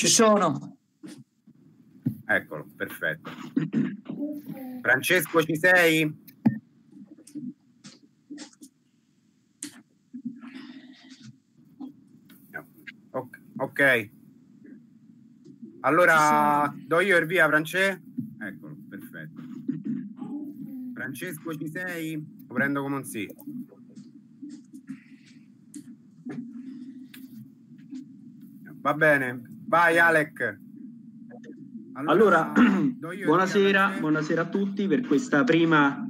Ci sono. Eccolo, perfetto. Francesco, ci sei? Ok. Allora, do io il via, Francesco? Eccolo, perfetto. Francesco, ci sei? Lo prendo come un sì. Va bene, vai Alec. Allora, allora buonasera, buonasera a tutti per questa prima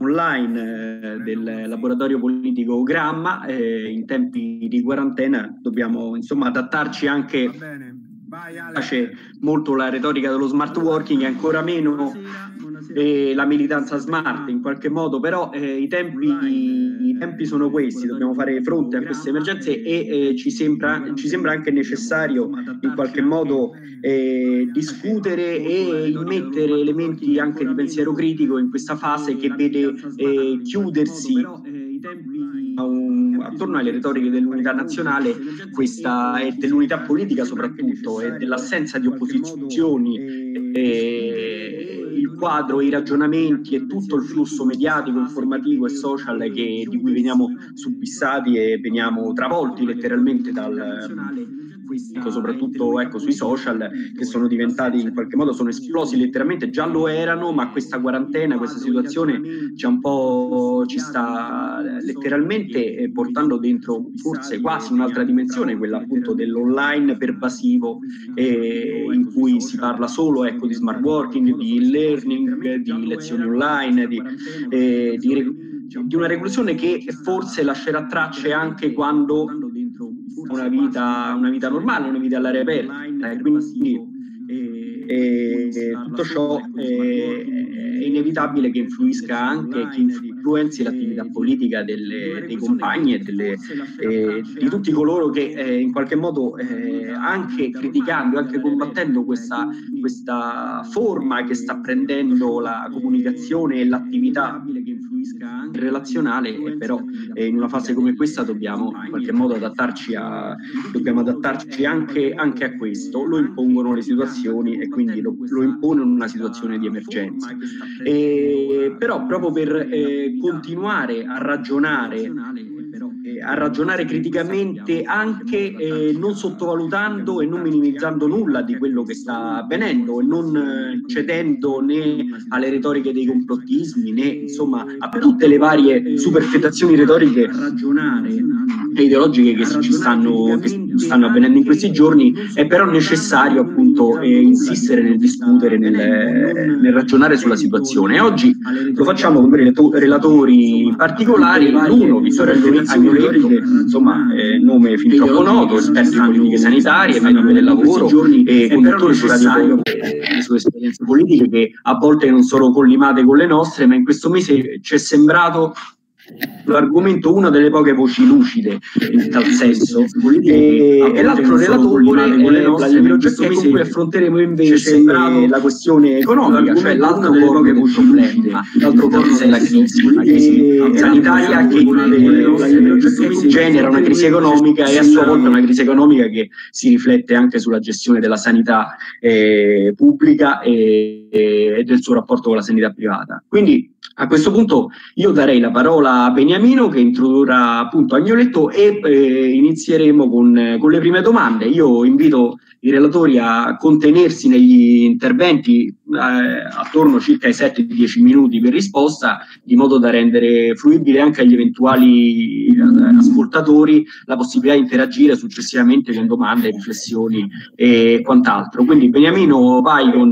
online eh, del laboratorio politico Gramma. Eh, in tempi di quarantena dobbiamo insomma adattarci anche piace molto la retorica dello smart working, ancora meno eh, la militanza smart in qualche modo, però eh, i, tempi, i, tempi, sono questi, dobbiamo fare fronte a queste emergenze e eh, ci, sembra, ci, sembra, anche necessario in qualche modo eh, discutere e immettere elementi anche di pensiero critico in questa fase che vede eh, chiudersi un, attorno alle retoriche dell'unità nazionale questa, e dell'unità politica soprattutto e dell'assenza di opposizioni e il quadro, i ragionamenti e tutto il flusso mediatico, informativo e social che, di cui veniamo subissati e veniamo travolti letteralmente dal soprattutto ecco, sui social che sono diventati in qualche modo sono esplosi letteralmente, già lo erano, ma questa quarantena, questa situazione ci, un po', ci sta letteralmente eh, portando dentro forse quasi un'altra dimensione, quella appunto dell'online pervasivo eh, in cui si parla solo ecco, di smart working, di e-learning, di lezioni online, di, eh, di di una reclusione che forse lascerà tracce anche quando una vita, una vita normale, una vita all'aria aperta. E quindi e, e tutto ciò è, è, inevitabile che influisca anche, che influenzi l'attività politica delle, dei compagni e delle, eh, di tutti coloro che eh, in qualche modo eh, anche criticando, anche combattendo questa, questa forma che sta prendendo la comunicazione e l'attività relazionale, però eh, in una fase come questa dobbiamo in qualche modo adattarci, a, dobbiamo adattarci anche, anche a questo, lo impongono le situazioni e quindi lo, lo impone una situazione di emergenza. E, però proprio per eh, continuare a ragionare a ragionare criticamente anche eh, non sottovalutando e non minimizzando nulla di quello che sta avvenendo e non eh, cedendo né alle retoriche dei complottismi né insomma a tutte le varie superfetazioni retoriche e ideologiche che ci stanno, che stanno avvenendo in questi giorni è però necessario appunto eh, insistere nel discutere, nel, nel, ragionare sulla situazione. E oggi lo facciamo con due relatori particolari, l'uno Vittorio Agnolini che insomma è nome fin troppo noto, esperto in politiche sanitarie, medico del lavoro e conduttore su Radio le sue esperienze politiche che a volte non sono collimate con le nostre, ma in questo mese ci è sembrato l'argomento una delle poche voci lucide in tal senso. E, e l'altro relatore è Vladimiro Giacchè con cui affronteremo invece la questione economica cioè l'altro corpo del problema l'altro corpo della crisi una crisi sanitaria che genera una crisi economica e a sua volta una crisi economica che si riflette anche sulla gestione della sanità eh, pubblica e, e del suo rapporto con la sanità privata. Quindi a questo punto io darei la parola a Beniamino che introdurrà appunto Agnoletto e eh, inizieremo con, con, le prime domande. Io invito i relatori a contenersi negli interventi eh, attorno circa ai 7-10 minuti per risposta, di modo da rendere fruibile anche agli eventuali eh, ascoltatori la possibilità di interagire successivamente con domande, riflessioni e quant'altro. Quindi Beniamino, vai, con,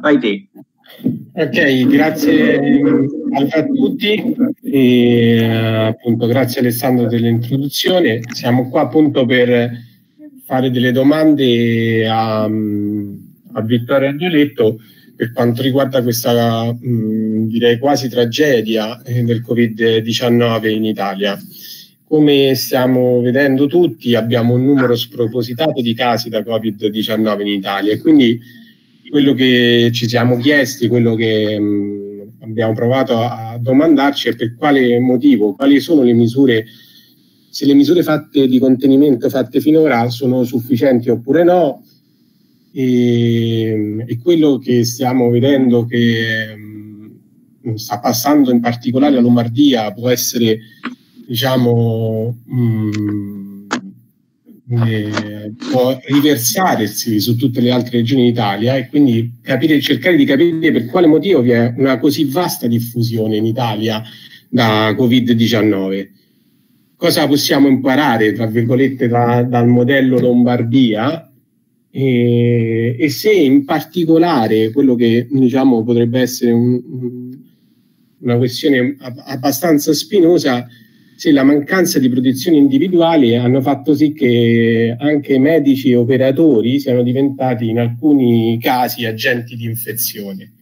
vai te. Ok, grazie a tutti e appunto grazie Alessandro dell'introduzione. Siamo qua appunto per fare delle domande a, a Vittorio Angioletto per quanto riguarda questa mh, direi quasi tragedia eh, del Covid-19 in Italia. Come stiamo vedendo tutti abbiamo un numero spropositato di casi da Covid-19 in Italia e quindi quello che ci siamo chiesti, quello che mh, abbiamo provato a, a domandarci è per quale motivo, quali sono le misure se le misure fatte di contenimento fatte finora sono sufficienti oppure no. E, e quello che stiamo vedendo che mh, sta passando in particolare la Lombardia può essere, diciamo, mh, eh, può riversarsi su tutte le altre regioni d'Italia e quindi capire, cercare di capire per quale motivo vi è una così vasta diffusione in Italia da Covid-19. Cosa possiamo imparare, tra virgolette, da, dal modello Lombardia e, e, se in particolare quello che diciamo potrebbe essere un, una questione abbastanza spinosa sì, la mancanza di protezioni individuali hanno fatto sì che anche medici e operatori siano diventati in alcuni casi agenti di infezione.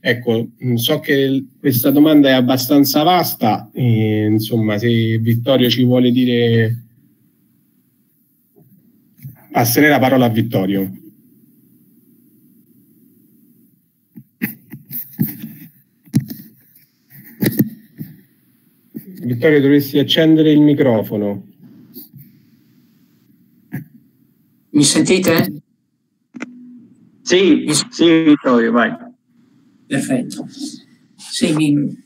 Ecco, mm, so che questa domanda è abbastanza vasta, e, insomma, se Vittorio ci vuole dire, passerei la parola a Vittorio. Vittorio, dovresti accendere il microfono. Mi sentite? Sì, sì, Vittorio, vai. Perfetto. Sì, mi,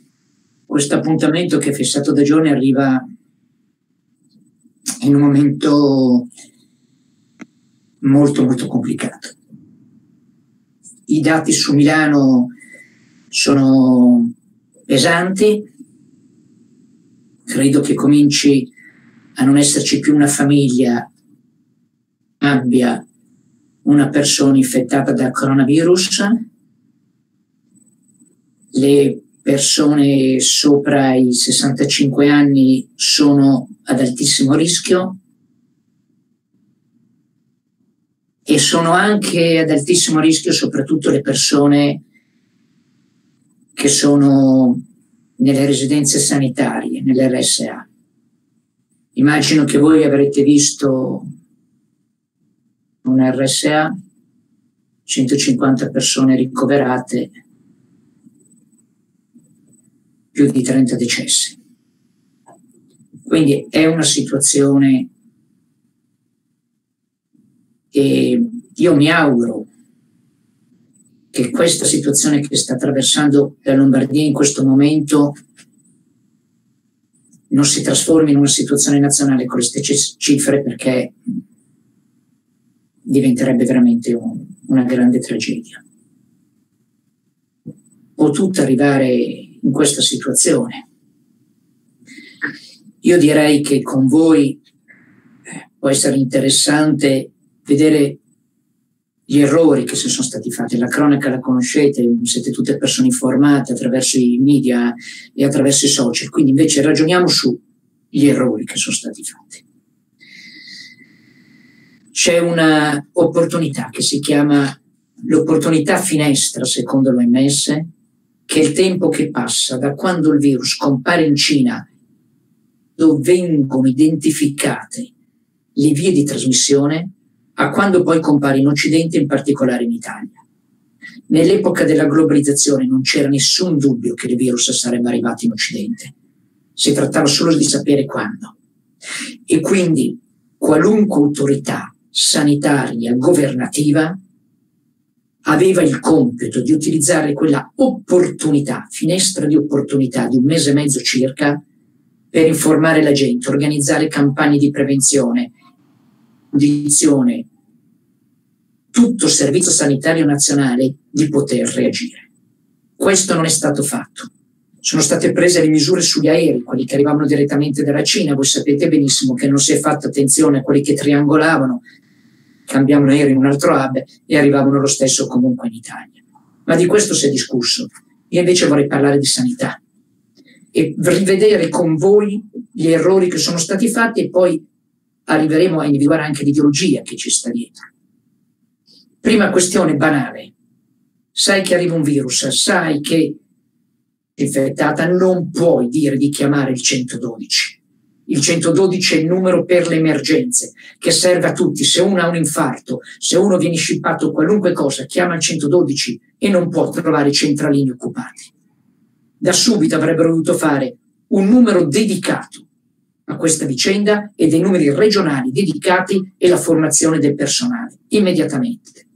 questo appuntamento che è fissato da giorni arriva in un momento molto molto complicato. I dati su Milano sono pesanti, credo che cominci a non esserci più una famiglia abbia una persona infettata da coronavirus, le persone sopra i 65 anni sono ad altissimo rischio e sono anche ad altissimo rischio soprattutto le persone che sono nelle residenze sanitarie, nell'RSA. Immagino che voi avrete visto un RSA, 150 persone ricoverate, più di 30 decessi. Quindi è una situazione che io mi auguro che questa situazione che sta attraversando la Lombardia in questo momento non si trasformi in una situazione nazionale con le stesse cifre perché diventerebbe veramente un, una grande tragedia. Potuta arrivare in questa situazione. Io direi che con voi eh, può essere interessante vedere gli errori che si sono stati fatti, la cronaca la conoscete, siete tutte persone informate attraverso i media e attraverso i social, quindi invece ragioniamo sugli errori che sono stati fatti. C'è un'opportunità che si chiama l'opportunità finestra, secondo l'OMS, che è il tempo che passa da quando il virus compare in Cina, dove vengono identificate le vie di trasmissione, a quando poi compare in Occidente, in particolare in Italia. Nell'epoca della globalizzazione non c'era nessun dubbio che il virus sarebbe arrivato in Occidente. Si trattava solo di sapere quando. E quindi qualunque autorità sanitaria, governativa, aveva il compito di utilizzare quella opportunità, finestra di opportunità di un mese e mezzo circa, per informare la gente, organizzare campagne di prevenzione, condizione tutto il Servizio Sanitario Nazionale di poter reagire. Questo non è stato fatto. Sono state prese le misure sugli aerei, quelli che arrivavano direttamente dalla Cina. Voi sapete benissimo che non si è fatta attenzione a quelli che triangolavano, cambiavano aereo in un altro hub e arrivavano lo stesso comunque in Italia. Ma di questo si è discusso. Io invece vorrei parlare di sanità e rivedere con voi gli errori che sono stati fatti e poi arriveremo a individuare anche l'ideologia che ci sta dietro. Prima questione banale. Sai che arriva un virus, sai che infettata, non puoi dire di chiamare il 112. Il 112 è il numero per le emergenze che serve a tutti. Se uno ha un infarto, se uno viene scippato qualunque cosa, chiama il 112 e non può trovare centralini occupati. Da subito avrebbero dovuto fare un numero dedicato a questa vicenda e dei numeri regionali dedicati e la formazione del personale, immediatamente.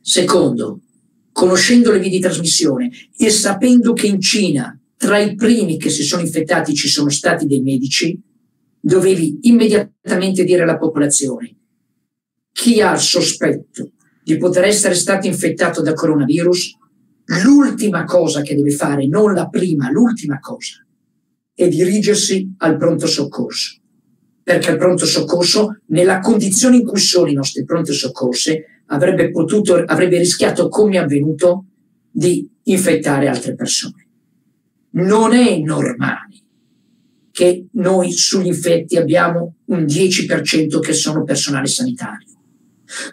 Secondo, conoscendo le vie di trasmissione e sapendo che in Cina tra i primi che si sono infettati ci sono stati dei medici, dovevi immediatamente dire alla popolazione chi ha il sospetto di poter essere stato infettato da coronavirus, l'ultima cosa che deve fare, non la prima, l'ultima cosa, è dirigersi al pronto soccorso. Perché il pronto soccorso, nella condizione in cui sono i nostri pronti soccorsi, avrebbe potuto, avrebbe rischiato, come è avvenuto, di infettare altre persone. Non è normale che noi sugli infetti abbiamo un 10% che sono personale sanitario.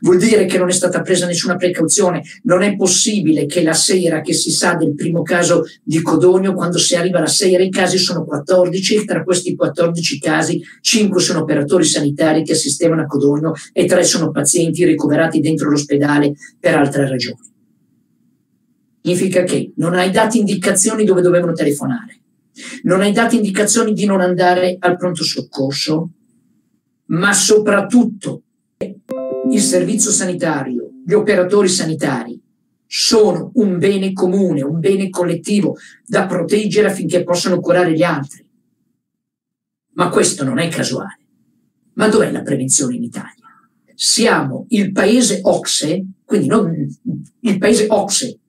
Vuol dire che non è stata presa nessuna precauzione. Non è possibile che la sera che si sa del primo caso di Codogno, quando si arriva alla sera, i casi sono 14 e tra questi 14 casi 5 sono operatori sanitari che assistevano a Codogno e 3 sono pazienti ricoverati dentro l'ospedale per altre ragioni. Significa che non hai dato indicazioni dove dovevano telefonare, non hai dato indicazioni di non andare al pronto soccorso, ma soprattutto il servizio sanitario, gli operatori sanitari sono un bene comune, un bene collettivo da proteggere affinché possano curare gli altri. Ma questo non è casuale. Ma dov'è la prevenzione in Italia? Siamo il paese OXE, quindi non il paese OXE,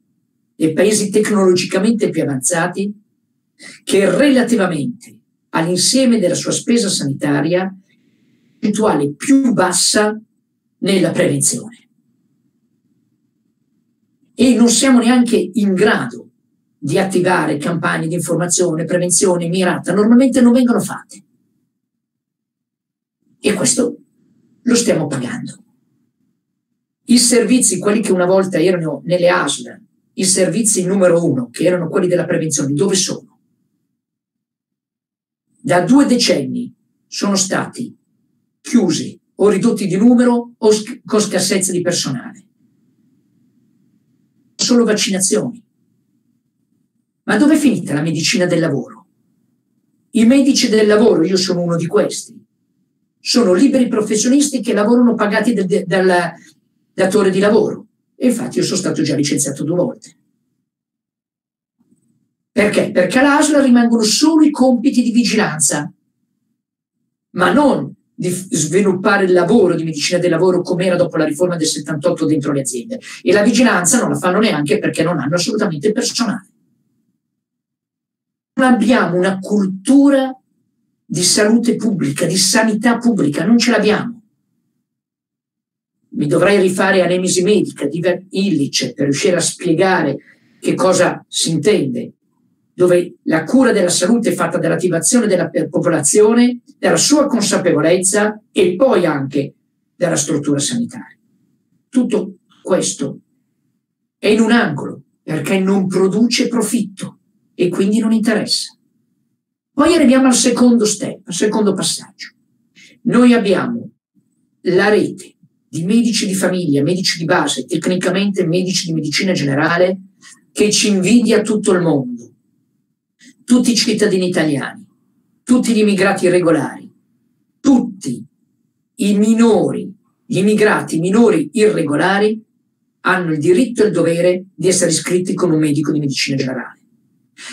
dei paesi tecnologicamente più avanzati, che relativamente all'insieme della sua spesa sanitaria, percentuale più bassa nella prevenzione. E non siamo neanche in grado di attivare campagne di informazione, prevenzione mirata, normalmente non vengono fatte. E questo lo stiamo pagando. I servizi, quelli che una volta erano nelle ASL, i servizi numero uno, che erano quelli della prevenzione, dove sono? Da due decenni sono stati chiusi o ridotti di numero o sc- con scarsezza di personale. Solo vaccinazioni. Ma dove è finita la medicina del lavoro? I medici del lavoro, io sono uno di questi, sono liberi professionisti che lavorano pagati de- de- dal datore di lavoro. E infatti io sono stato già licenziato due volte. Perché? Perché all'ASL rimangono solo i compiti di vigilanza, ma non di sviluppare il lavoro di medicina del lavoro come era dopo la riforma del 78 dentro le aziende e la vigilanza non la fanno neanche perché non hanno assolutamente personale. Non abbiamo una cultura di salute pubblica, di sanità pubblica, non ce l'abbiamo. Mi dovrei rifare a Nemesi Medica di Illich per riuscire a spiegare che cosa si intende dove la cura della salute è fatta dall'attivazione della popolazione, della sua consapevolezza e poi anche della struttura sanitaria. Tutto questo è in un angolo perché non produce profitto e quindi non interessa. Poi arriviamo al secondo step, al secondo passaggio. Noi abbiamo la rete di medici di famiglia, medici di base, tecnicamente medici di medicina generale, che ci invidia tutto il mondo tutti i cittadini italiani, tutti gli immigrati irregolari, tutti i minori, gli immigrati minori irregolari hanno il diritto e il dovere di essere iscritti con un medico di medicina generale.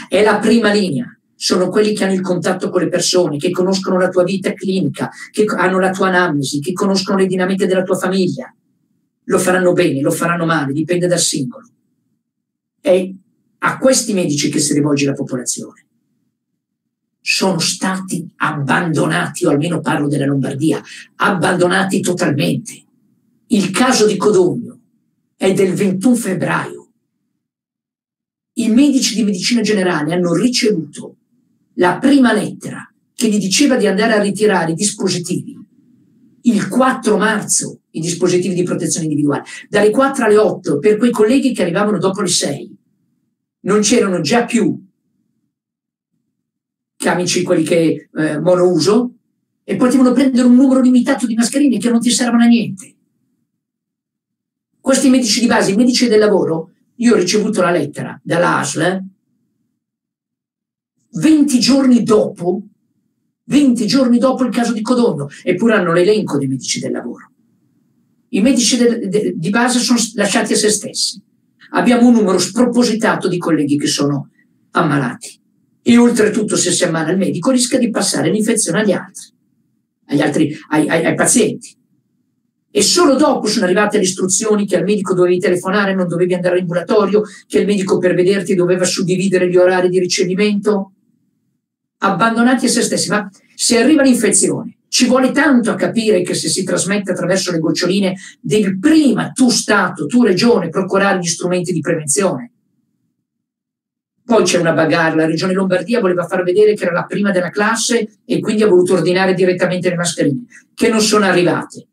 È la prima linea, sono quelli che hanno il contatto con le persone, che conoscono la tua vita clinica, che hanno la tua anamnesi, che conoscono le dinamiche della tua famiglia. Lo faranno bene, lo faranno male, dipende dal singolo. È a questi medici che si rivolge la popolazione. Sono stati abbandonati, o almeno parlo della Lombardia, abbandonati totalmente. Il caso di Codogno è del 21 febbraio. I medici di medicina generale hanno ricevuto la prima lettera che gli diceva di andare a ritirare i dispositivi il 4 marzo, i dispositivi di protezione individuale, dalle 4 alle 8 per quei colleghi che arrivavano dopo le 6 non c'erano già più camici, quelli che eh, monouso, e potevano prendere un numero limitato di mascherine che non ti servono a niente. Questi medici di base, i medici del lavoro, io ho ricevuto la lettera dall'ASL 20 giorni dopo 20 giorni dopo il caso di Codogno, eppure hanno l'elenco dei medici del lavoro. I medici de, de, di base sono lasciati a se stessi. Abbiamo un numero spropositato di colleghi che sono ammalati. E oltretutto, se si ammala il medico, rischia di passare l'infezione agli altri, agli altri ai, ai, ai pazienti. E solo dopo sono arrivate le istruzioni che al medico dovevi telefonare, non dovevi andare in ambulatorio, che il medico per vederti doveva suddividere gli orari di ricevimento. Abbandonati a se stessi. Ma se arriva l'infezione, ci vuole tanto a capire che se si trasmette attraverso le goccioline, devi prima tu Stato, tu Regione, procurare gli strumenti di prevenzione. Poi c'è una bagarre, la Regione Lombardia voleva far vedere che era la prima della classe e quindi ha voluto ordinare direttamente le mascherine, che non sono arrivate.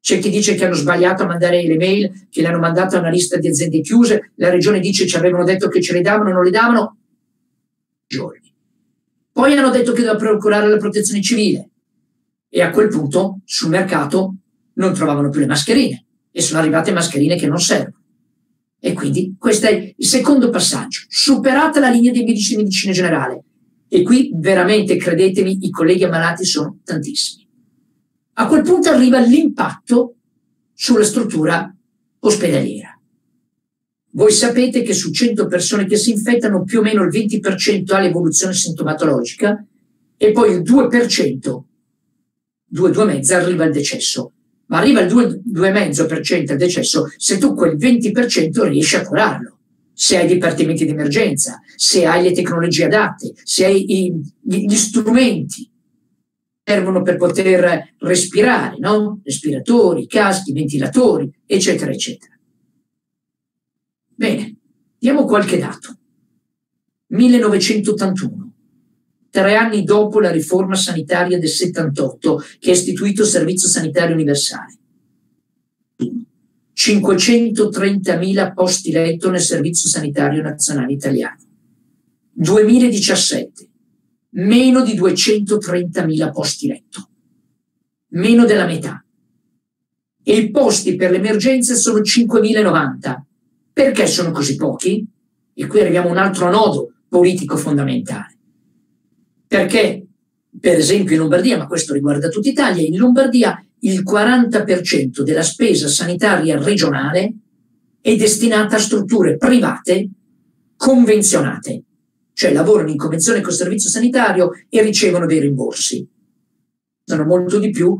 C'è chi dice che hanno sbagliato a mandare le mail, che le hanno mandate a una lista di aziende chiuse, la regione dice ci avevano detto che ce le davano non le davano. Giorni. Poi hanno detto che doveva procurare la protezione civile e a quel punto sul mercato non trovavano più le mascherine e sono arrivate mascherine che non servono. E quindi questo è il secondo passaggio. Superata la linea di medicina generale. E qui veramente, credetemi, i colleghi ammalati sono tantissimi. A quel punto arriva l'impatto sulla struttura ospedaliera. Voi sapete che su 100 persone che si infettano più o meno il 20% ha l'evoluzione sintomatologica e poi il 2%, 2-2,5 arriva al decesso. Ma arriva il 2,5% al decesso se tu quel 20% riesci a curarlo. Se hai dipartimenti di emergenza, se hai le tecnologie adatte, se hai i, gli strumenti servono per poter respirare, no? respiratori, caschi, ventilatori, eccetera, eccetera. Bene, diamo qualche dato. 1981, tre anni dopo la riforma sanitaria del 78 che ha istituito il Servizio Sanitario Universale. 530.000 posti letto nel Servizio Sanitario Nazionale Italiano. 2017, meno di 230.000 posti letto, meno della metà. E i posti per le emergenze sono 5.090. Perché sono così pochi? E qui arriviamo a un altro nodo politico fondamentale. Perché, per esempio in Lombardia, ma questo riguarda tutta Italia, in Lombardia il 40% della spesa sanitaria regionale è destinata a strutture private convenzionate cioè lavorano in convenzione col servizio sanitario e ricevono dei rimborsi. Sono molto di più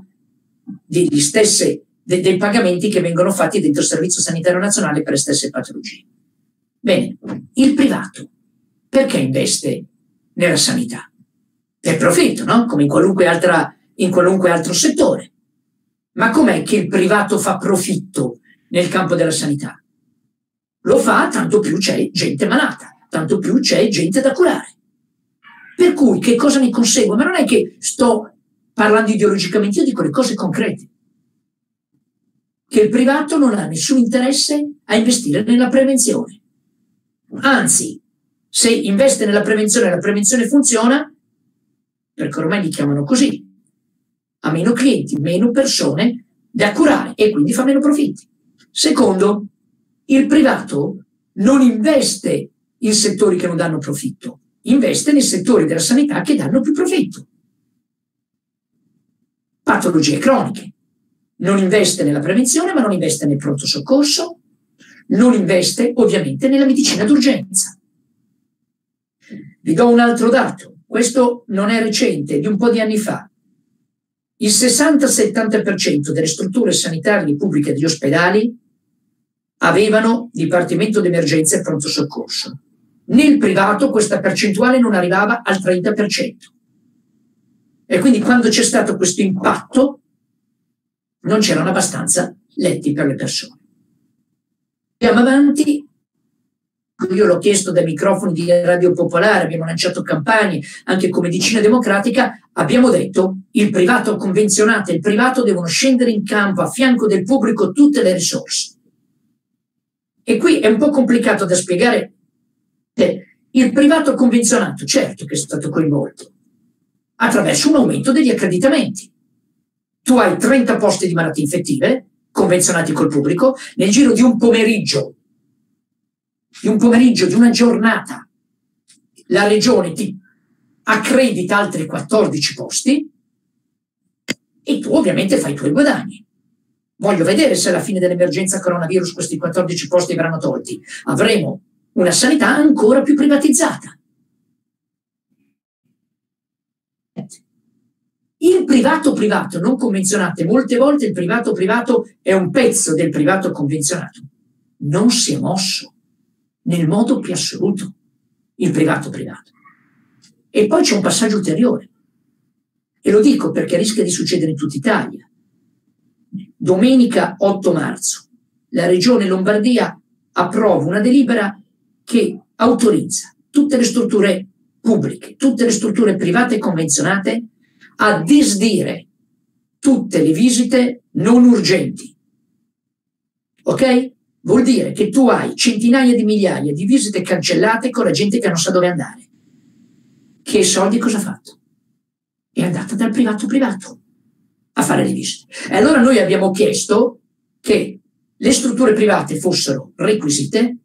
degli stessi, de, dei pagamenti che vengono fatti dentro il Servizio Sanitario Nazionale per le stesse patologie. Bene, il privato perché investe nella sanità? Per profitto, no? Come in qualunque, altra, in qualunque altro settore. Ma com'è che il privato fa profitto nel campo della sanità? Lo fa tanto più c'è gente malata tanto più c'è gente da curare. Per cui che cosa ne consegue? Ma non è che sto parlando ideologicamente, io dico le cose concrete. Che il privato non ha nessun interesse a investire nella prevenzione. Anzi, se investe nella prevenzione e la prevenzione funziona, perché ormai li chiamano così, ha meno clienti, meno persone da curare e quindi fa meno profitti. Secondo, il privato non investe in settori che non danno profitto, investe nei settori della sanità che danno più profitto. Patologie croniche. Non investe nella prevenzione, ma non investe nel pronto soccorso, non investe ovviamente nella medicina d'urgenza. Vi do un altro dato, questo non è recente, di un po' di anni fa. Il 60-70% delle strutture sanitarie pubbliche degli ospedali avevano dipartimento d'emergenza e pronto soccorso. Nel privato questa percentuale non arrivava al 30%. E quindi quando c'è stato questo impatto non c'erano abbastanza letti per le persone. Andiamo avanti. Io l'ho chiesto dai microfoni di Radio Popolare, abbiamo lanciato campagne anche come Medicina Democratica, abbiamo detto il privato convenzionato e il privato devono scendere in campo a fianco del pubblico tutte le risorse. E qui è un po' complicato da spiegare il privato convenzionato, certo che è stato coinvolto, attraverso un aumento degli accreditamenti. Tu hai 30 posti di malattie infettive convenzionati col pubblico, nel giro di un pomeriggio, di un pomeriggio, di una giornata, la regione ti accredita altri 14 posti e tu ovviamente fai i tuoi guadagni. Voglio vedere se alla fine dell'emergenza coronavirus questi 14 posti verranno tolti. Avremo una sanità ancora più privatizzata. Il privato privato non convenzionato, molte volte il privato privato è un pezzo del privato convenzionato, non si è mosso nel modo più assoluto il privato privato. E poi c'è un passaggio ulteriore. E lo dico perché rischia di succedere in tutta Italia. Domenica 8 marzo, la Regione Lombardia approva una delibera che autorizza tutte le strutture pubbliche, tutte le strutture private convenzionate a disdire tutte le visite non urgenti. Ok? Vuol dire che tu hai centinaia di migliaia di visite cancellate con la gente che non sa dove andare. Che soldi cosa ha fatto? È andata dal privato privato a fare le visite. E allora noi abbiamo chiesto che le strutture private fossero requisite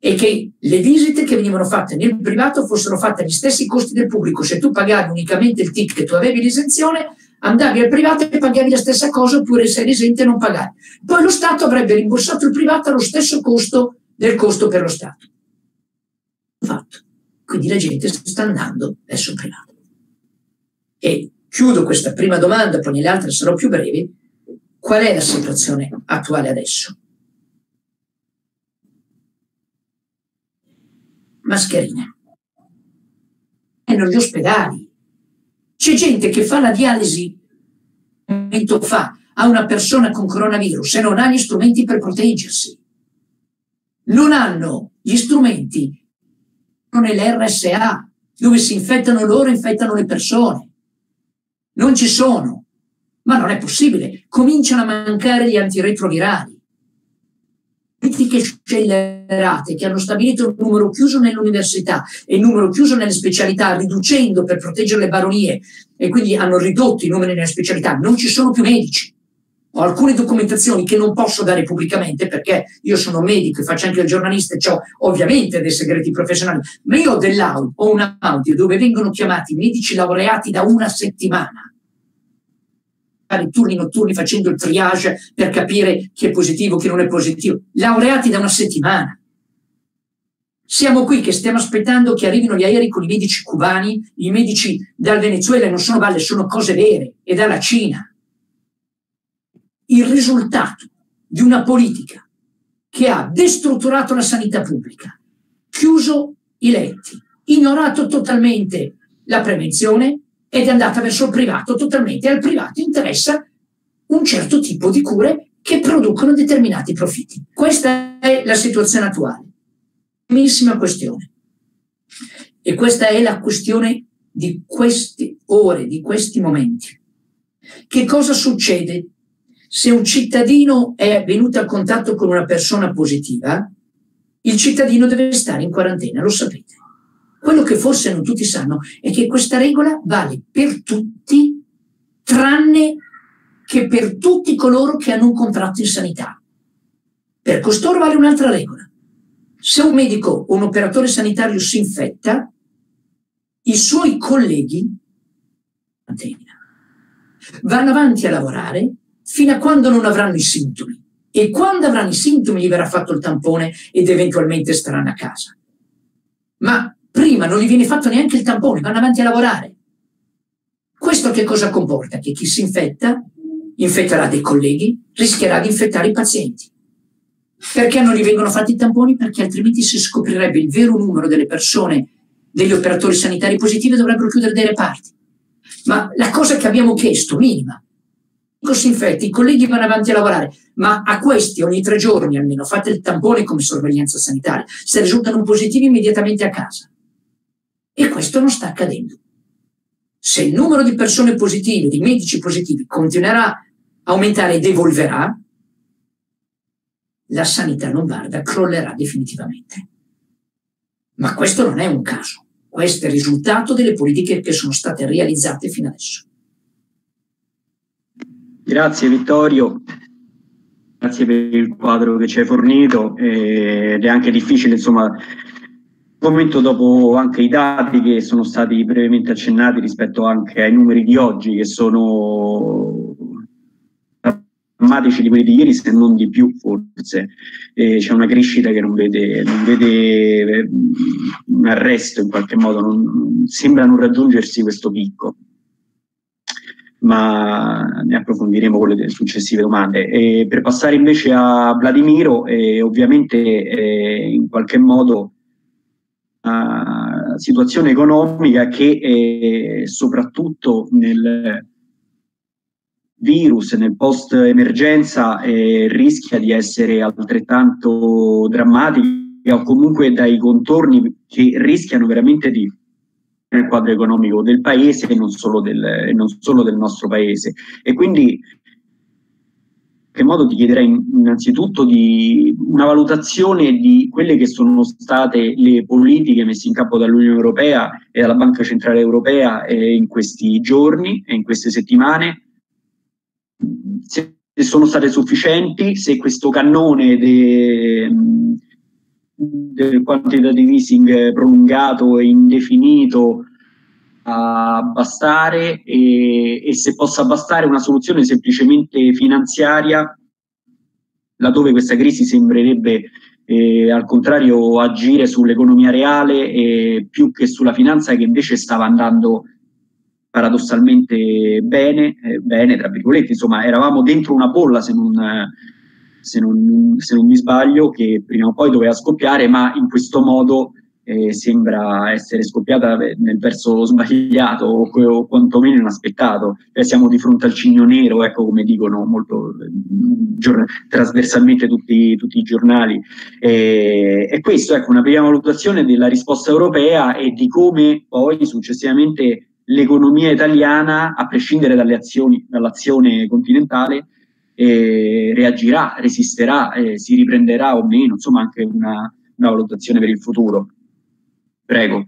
e che le visite che venivano fatte nel privato fossero fatte agli stessi costi del pubblico. Se tu pagavi unicamente il ticket, tu avevi l'esenzione, andavi al privato e pagavi la stessa cosa oppure se eri esente non pagavi. Poi lo Stato avrebbe rimborsato il privato allo stesso costo del costo per lo Stato. Fatto. Quindi la gente sta andando verso il privato. E chiudo questa prima domanda, poi nelle altre sarò più brevi. Qual è la situazione attuale adesso? mascherine. E negli ospedali. C'è gente che fa la dialisi un momento fa a una persona con coronavirus e non ha gli strumenti per proteggersi. Non hanno gli strumenti nell'RSA, dove si infettano loro e infettano le persone. Non ci sono. Ma non è possibile. Cominciano a mancare gli antiretrovirali politiche scellerate che hanno stabilito un numero chiuso nell'università e il numero chiuso nelle specialità, riducendo per proteggere le baronie e quindi hanno ridotto i numeri nelle specialità, non ci sono più medici. Ho alcune documentazioni che non posso dare pubblicamente perché io sono medico e faccio anche il giornalista e ho ovviamente dei segreti professionali, ma io ho dell'audio, ho un audio dove vengono chiamati medici laureati da una settimana fare turni notturni facendo il triage per capire chi è positivo, chi non è positivo. Laureati da una settimana. Siamo qui che stiamo aspettando che arrivino gli aerei con i medici cubani, i medici dal Venezuela non sono balle, sono cose vere, e dalla Cina. Il risultato di una politica che ha destrutturato la sanità pubblica, chiuso i letti, ignorato totalmente la prevenzione, ed è andata verso il privato totalmente. Al privato interessa un certo tipo di cure che producono determinati profitti. Questa è la situazione attuale. Primissima questione. E questa è la questione di queste ore, di questi momenti. Che cosa succede se un cittadino è venuto a contatto con una persona positiva? Il cittadino deve stare in quarantena, lo sapete. Quello che forse non tutti sanno è che questa regola vale per tutti, tranne che per tutti coloro che hanno un contratto in sanità. Per costoro vale un'altra regola. Se un medico o un operatore sanitario si infetta, i suoi colleghi vanno avanti a lavorare fino a quando non avranno i sintomi. E quando avranno i sintomi gli verrà fatto il tampone ed eventualmente staranno a casa. Ma prima non gli viene fatto neanche il tampone, vanno avanti a lavorare. Questo che cosa comporta? Che chi si infetta infetterà dei colleghi, rischierà di infettare i pazienti. Perché non gli vengono fatti i tamponi? Perché altrimenti si scoprirebbe il vero numero delle persone, degli operatori sanitari positivi, dovrebbero chiudere dei reparti. Ma la cosa che abbiamo chiesto, minima, si infetti, i colleghi vanno avanti a lavorare, ma a questi ogni tre giorni almeno fate il tampone come sorveglianza sanitaria. Se risultano positivi immediatamente a casa. E questo non sta accadendo. Se il numero di persone positive, di medici positivi, continuerà a aumentare ed evolverà, la sanità lombarda crollerà definitivamente. Ma questo non è un caso, questo è il risultato delle politiche che sono state realizzate fino adesso. Grazie Vittorio, grazie per il quadro che ci hai fornito ed è anche difficile insomma momento dopo anche i dati che sono stati brevemente accennati rispetto anche ai numeri di oggi che sono drammatici di quelli di ieri se non di più forse eh, c'è una crescita che non vede, non vede eh, un arresto in qualche modo non, sembra non raggiungersi questo picco ma ne approfondiremo con le successive domande. E per passare invece a Vladimiro, eh, ovviamente eh, in qualche modo situazione economica che eh, soprattutto nel virus, nel post emergenza, eh, rischia di essere altrettanto drammatica o comunque dai contorni che rischiano veramente di nel quadro economico del paese e non solo del, non solo del nostro paese. E quindi in che modo ti chiederei innanzitutto di una valutazione di quelle che sono state le politiche messe in campo dall'Unione Europea e dalla Banca Centrale Europea eh, in questi giorni e in queste settimane, se sono state sufficienti, se questo cannone de, del quantitative easing prolungato e indefinito a bastare e, e, se possa bastare una soluzione semplicemente finanziaria laddove questa crisi sembrerebbe eh, al contrario agire sull'economia reale eh, più che sulla finanza che invece stava andando paradossalmente bene, eh, bene tra virgolette, insomma eravamo dentro una bolla se non, se non, se non mi sbaglio, che prima o poi doveva scoppiare, ma in questo modo eh, sembra essere scoppiata nel verso sbagliato o, o quantomeno inaspettato. Eh, siamo di fronte al cigno nero, ecco come dicono molto giorn- trasversalmente tutti, tutti, i giornali. Eh, e questo ecco, una prima valutazione della risposta europea e di come poi successivamente l'economia italiana, a prescindere dalle azioni, dall'azione continentale, eh, reagirà, resisterà, eh, si riprenderà o meno, insomma anche una, una valutazione per il futuro. Prego.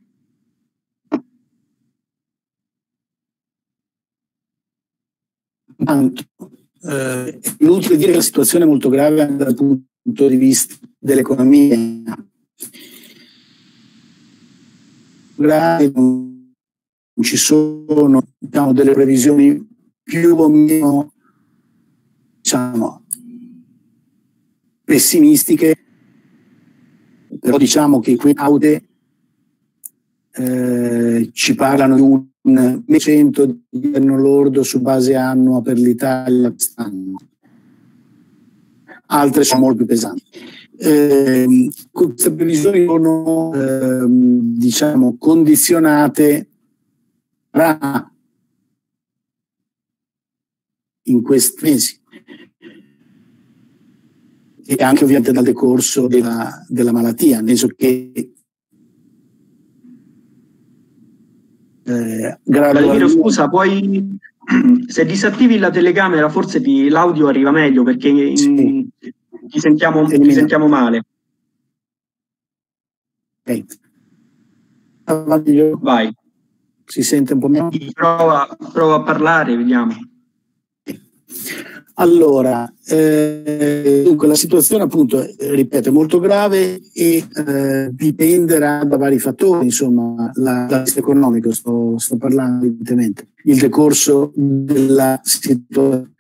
Tanto, eh, inutile dire che la situazione è molto grave dal punto di vista dell'economia. Grave, ci sono diciamo, delle previsioni più o meno diciamo, pessimistiche, però diciamo che qui aude eh, ci parlano di un 100 di anno lordo su base annua per l'Italia quest'anno. Altre sono molto più pesanti. Eh, queste previsioni sono eh, diciamo condizionate da in questi mesi e anche ovviamente dal decorso della, della malattia, nel senso che Eh, Vladimiro, scusa, poi se disattivi la telecamera forse ti, l'audio arriva meglio perché in, sì. ti, sentiamo, ti, sentiamo, male. Okay. Vai. Si sente un po' meglio? Prova, prova a parlare, vediamo. Allora, eh, dunque la situazione appunto, ripeto, è molto grave e eh, dipenderà da vari fattori, insomma, la, la economico, sto, sto, parlando evidentemente, il decorso della situazione.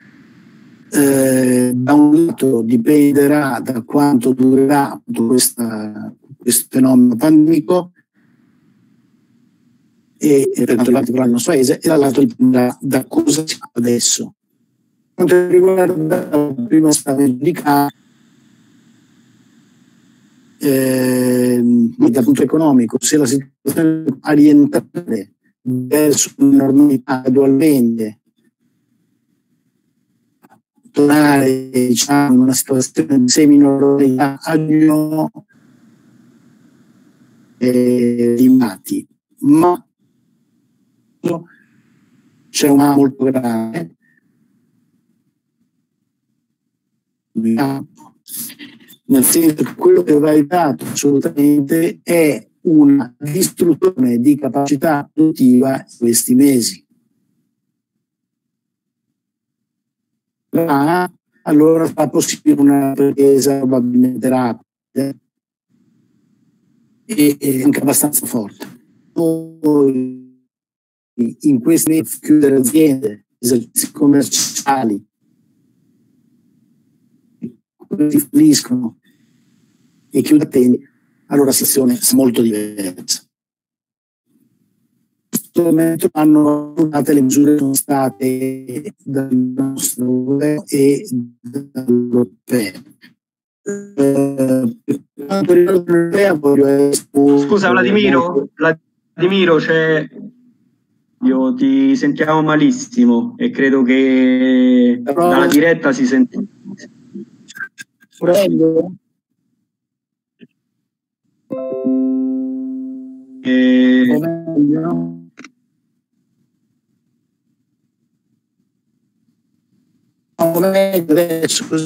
Eh, da un lato dipenderà da quanto durerà questa, questo fenomeno pandemico e, e per quanto riguarda il nostro paese e dall'altro dipenderà da cosa si fa adesso quanto riguarda il primo stadio di campo, eh, dal punto economico, se la situazione è orientale verso una normalità gradualmente, tornare diciamo, in una situazione di semi-normalità aggiungono eh, limati, ma c'è una molto grave nel senso che quello che va evitato assolutamente è una distruzione di capacità produttiva in questi mesi. Ma allora fa possibile una presa probabilmente rapida e anche abbastanza forte. Poi, in questi mesi chiudere aziende, esercizi commerciali, si falliscono e chiude attenti, allora la situazione è molto diversa. In questo momento hanno adottate le misure sono state dal nostro governo e dall'Europeo. Scusa Vladimiro, Vladimiro c'è io ti sentiamo malissimo e credo che Però... dalla diretta si sente. Prego. E...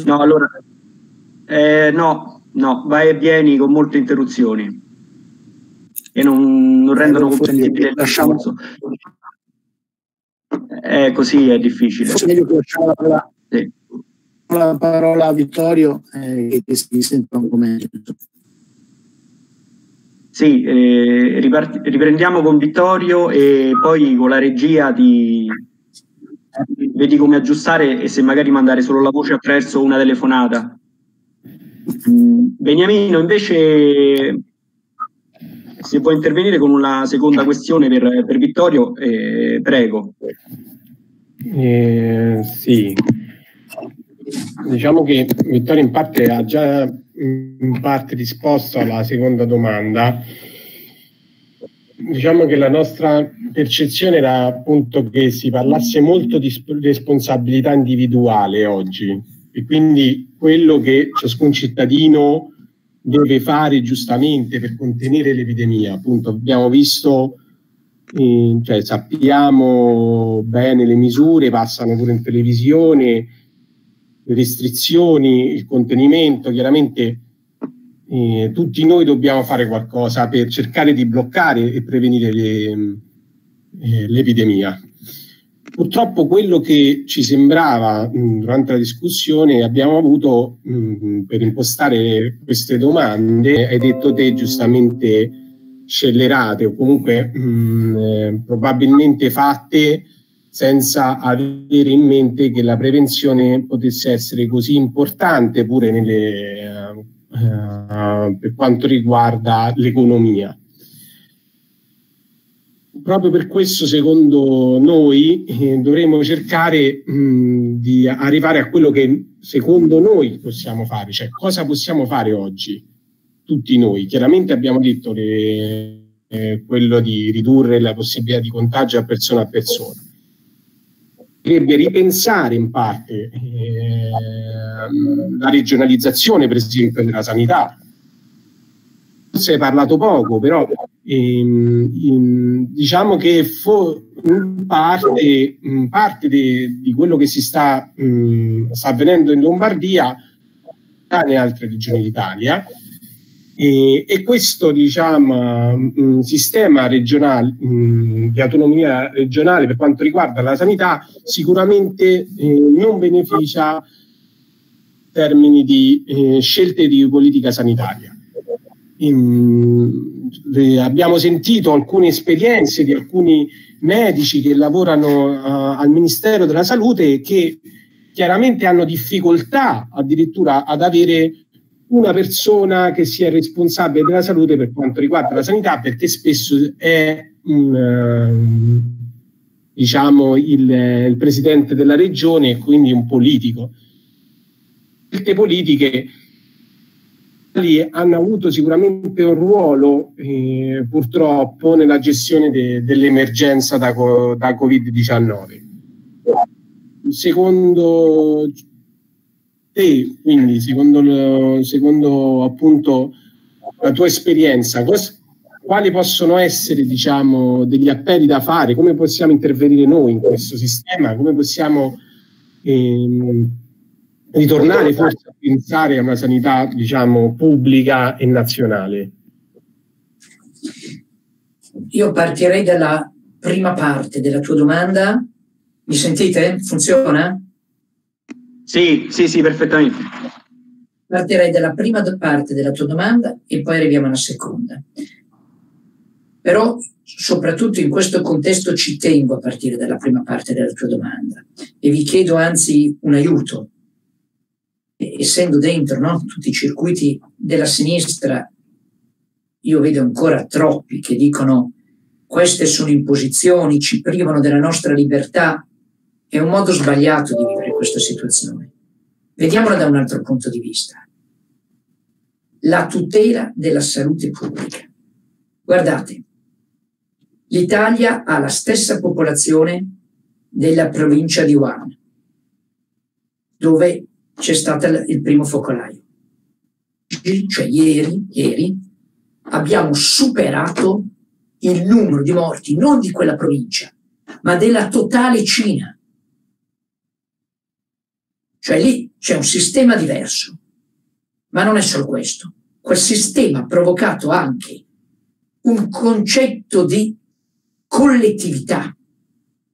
No, allora, eh, no, no, vai e vieni con molte interruzioni e non, non rendono comprensibile il discorso. Eh, così è difficile. meglio che lasciamo la parola, sì. La parola a Vittorio eh, che si senta un po' meglio. Sì, eh, ripart- riprendiamo con Vittorio e poi con la regia ti vedi come aggiustare e se magari mandare solo la voce attraverso una telefonata. Mm, Beniamino, invece, se può intervenire con una seconda questione per, per Vittorio, eh, prego. Eh, sì, diciamo che Vittorio in parte ha già in parte risposto alla seconda domanda. Diciamo che la nostra percezione era appunto che si parlasse molto di responsabilità individuale oggi e quindi quello che ciascun cittadino deve fare giustamente per contenere l'epidemia. Appunto, abbiamo visto cioè, sappiamo bene le misure, passano pure in televisione, le restrizioni, il contenimento, chiaramente eh, tutti noi dobbiamo fare qualcosa per cercare di bloccare e prevenire le, eh, l'epidemia. Purtroppo quello che ci sembrava mh, durante la discussione abbiamo avuto mh, per impostare queste domande, hai detto te giustamente scellerate o comunque mh, eh, probabilmente fatte senza avere in mente che la prevenzione potesse essere così importante pure nelle, uh, per quanto riguarda l'economia. Proprio per questo, secondo noi, eh, dovremmo cercare mh, di arrivare a quello che secondo noi possiamo fare, cioè cosa possiamo fare oggi tutti noi. Chiaramente abbiamo detto che eh, quello di ridurre la possibilità di contagio a persona a persona. Dovrebbe ripensare in parte eh, la regionalizzazione, per esempio, della sanità. Si è parlato poco, però in, in, diciamo che fo, in parte, in parte de, di quello che si sta, mh, sta avvenendo in Lombardia e altre regioni d'Italia e, e questo diciamo, mh, sistema regionale, mh, di autonomia regionale per quanto riguarda la sanità sicuramente eh, non beneficia in termini di eh, scelte di politica sanitaria. In, le, abbiamo sentito alcune esperienze di alcuni medici che lavorano uh, al Ministero della Salute che chiaramente hanno difficoltà addirittura ad avere una persona che sia responsabile della salute per quanto riguarda la sanità, perché spesso è un, uh, diciamo il, il, presidente della regione e quindi un politico. Queste politiche hanno avuto sicuramente un ruolo eh, purtroppo nella gestione de, dell'emergenza da, da Covid-19. Secondo te, quindi secondo, secondo appunto la tua esperienza, cos- quali possono essere diciamo, degli appelli da fare? Come possiamo intervenire noi in questo sistema? Come possiamo ehm, ritornare forse a pensare a una sanità diciamo, pubblica e nazionale? Io partirei dalla prima parte della tua domanda. Mi sentite? Funziona? Sì, sì, sì, perfettamente. partirei dalla prima parte della tua domanda e poi arriviamo alla seconda. Però soprattutto in questo contesto ci tengo a partire dalla prima parte della tua domanda e vi chiedo anzi un aiuto. Essendo dentro no, tutti i circuiti della sinistra, io vedo ancora troppi che dicono queste sono imposizioni, ci privano della nostra libertà. È un modo sbagliato di vivere questa situazione. Vediamola da un altro punto di vista. La tutela della salute pubblica. Guardate, l'Italia ha la stessa popolazione della provincia di Wuhan, dove c'è stato il primo focolaio. Cioè ieri, ieri abbiamo superato il numero di morti non di quella provincia, ma della totale Cina. Cioè lì c'è un sistema diverso. Ma non è solo questo. Quel sistema ha provocato anche un concetto di collettività,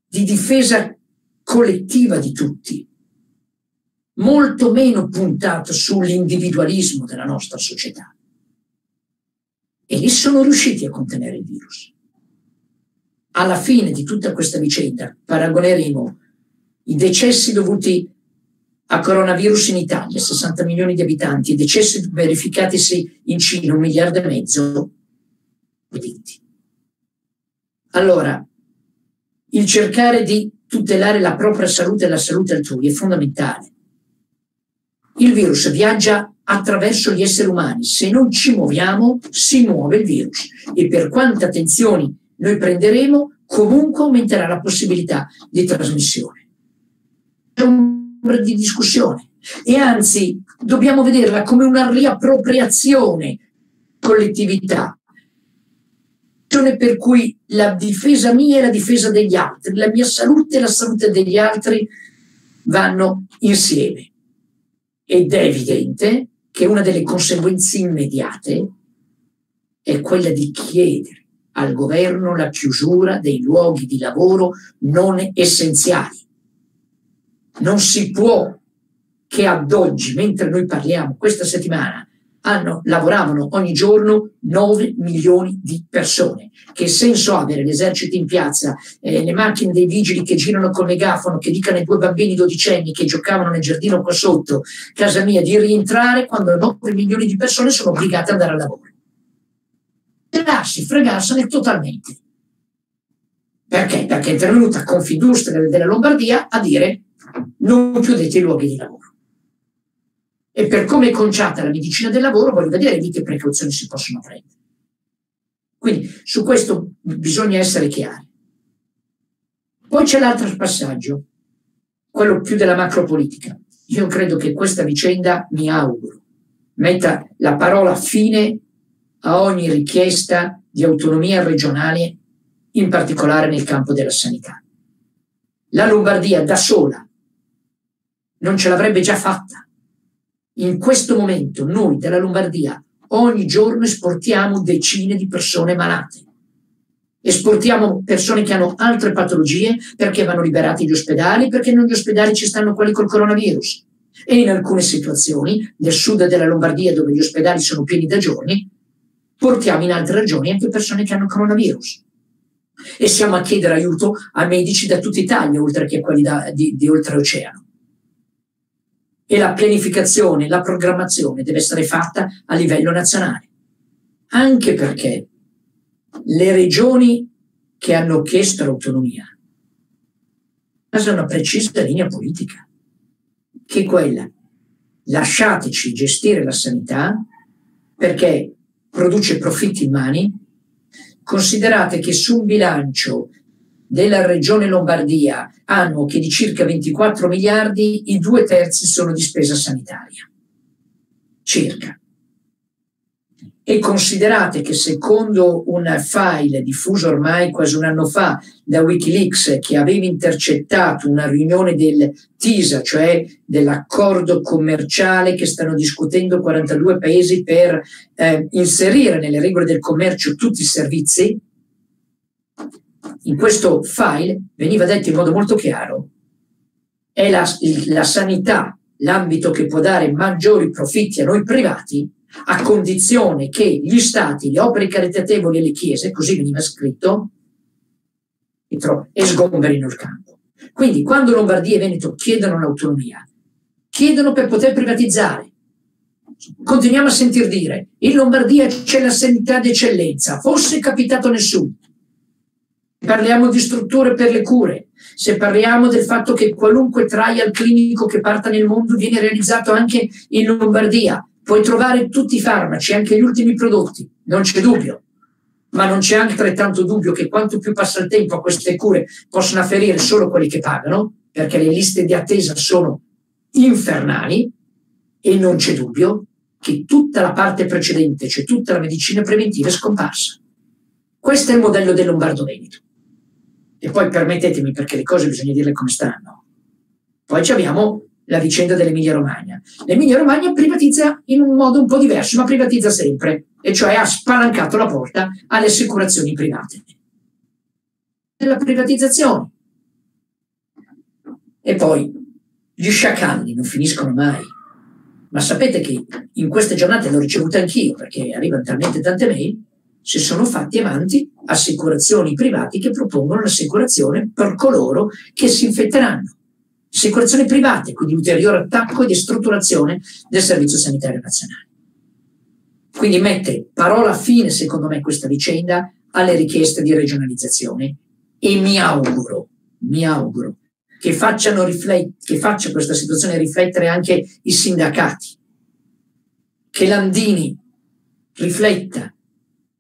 di difesa collettiva di tutti, molto meno puntato sull'individualismo della nostra società. E lì sono riusciti a contenere il virus. Alla fine di tutta questa vicenda paragoneremo i decessi dovuti a coronavirus in Italia, 60 milioni di abitanti, decessi verificatisi in Cina, un miliardo e mezzo. Allora, il cercare di tutelare la propria salute e la salute altrui è fondamentale. Il virus viaggia attraverso gli esseri umani. Se non ci muoviamo, si muove il virus. E per quante attenzioni noi prenderemo, comunque aumenterà la possibilità di trasmissione. Di discussione. E anzi, dobbiamo vederla come una riappropriazione collettività per cui la difesa mia e la difesa degli altri, la mia salute e la salute degli altri vanno insieme. Ed è evidente che una delle conseguenze immediate è quella di chiedere al governo la chiusura dei luoghi di lavoro non essenziali. Non si può che ad oggi, mentre noi parliamo questa settimana, hanno, lavoravano ogni giorno 9 milioni di persone. Che senso ha avere l'esercito in piazza, eh, le macchine dei vigili che girano col megafono, che dicano ai due bambini dodicenni che giocavano nel giardino qua sotto, casa mia, di rientrare quando 9 milioni di persone sono obbligate ad andare al lavoro? Fregarsi, fregarsene totalmente. Perché? Perché è intervenuta Confindustria della Lombardia a dire non chiudete i luoghi di lavoro. E per come è conciata la medicina del lavoro, voglio vedere di che precauzioni si possono prendere. Quindi su questo bisogna essere chiari. Poi c'è l'altro passaggio, quello più della macropolitica. Io credo che questa vicenda, mi auguro, metta la parola fine a ogni richiesta di autonomia regionale, in particolare nel campo della sanità. La Lombardia da sola non ce l'avrebbe già fatta in questo momento noi della Lombardia ogni giorno esportiamo decine di persone malate. Esportiamo persone che hanno altre patologie perché vanno liberati gli ospedali, perché negli ospedali ci stanno quelli col coronavirus. E in alcune situazioni, nel sud della Lombardia, dove gli ospedali sono pieni da giorni, portiamo in altre regioni anche persone che hanno coronavirus. E siamo a chiedere aiuto a medici da tutta Italia, oltre che quelli da, di, di oltreoceano e la pianificazione, la programmazione deve essere fatta a livello nazionale. Anche perché le regioni che hanno chiesto l'autonomia hanno una precisa linea politica, che è quella lasciateci gestire la sanità perché produce profitti in mani, considerate che su un bilancio della regione Lombardia annuo che di circa 24 miliardi, i due terzi sono di spesa sanitaria. Circa. E considerate che secondo un file diffuso ormai quasi un anno fa da Wikileaks che aveva intercettato una riunione del TISA, cioè dell'accordo commerciale che stanno discutendo 42 paesi per eh, inserire nelle regole del commercio tutti i servizi, in questo file veniva detto in modo molto chiaro, è la, la sanità, l'ambito che può dare maggiori profitti a noi privati, a condizione che gli stati, le opere caritatevoli e le chiese, così veniva scritto, e sgomberino il campo. Quindi quando Lombardia e Veneto chiedono l'autonomia, chiedono per poter privatizzare. Continuiamo a sentir dire, in Lombardia c'è la sanità d'eccellenza, fosse capitato nessuno. Parliamo di strutture per le cure, se parliamo del fatto che qualunque trial clinico che parta nel mondo viene realizzato anche in Lombardia, puoi trovare tutti i farmaci, anche gli ultimi prodotti, non c'è dubbio. Ma non c'è altrettanto dubbio che quanto più passa il tempo a queste cure possono afferire solo quelli che pagano, perché le liste di attesa sono infernali e non c'è dubbio che tutta la parte precedente, cioè tutta la medicina preventiva è scomparsa. Questo è il modello del Lombardo Veneto. E poi permettetemi, perché le cose bisogna dirle come stanno. Poi abbiamo la vicenda dell'Emilia Romagna. L'Emilia Romagna privatizza in un modo un po' diverso, ma privatizza sempre, e cioè ha spalancato la porta alle assicurazioni private. Nella privatizzazione. E poi gli sciacalli non finiscono mai. Ma sapete che in queste giornate l'ho ricevuta anch'io, perché arrivano talmente tante mail, si sono fatti avanti assicurazioni private che propongono l'assicurazione per coloro che si infetteranno. Assicurazioni private, quindi ulteriore attacco e destrutturazione del Servizio Sanitario Nazionale. Quindi mette parola fine, secondo me, questa vicenda alle richieste di regionalizzazione e mi auguro, mi auguro che, facciano riflet- che faccia questa situazione riflettere anche i sindacati, che Landini rifletta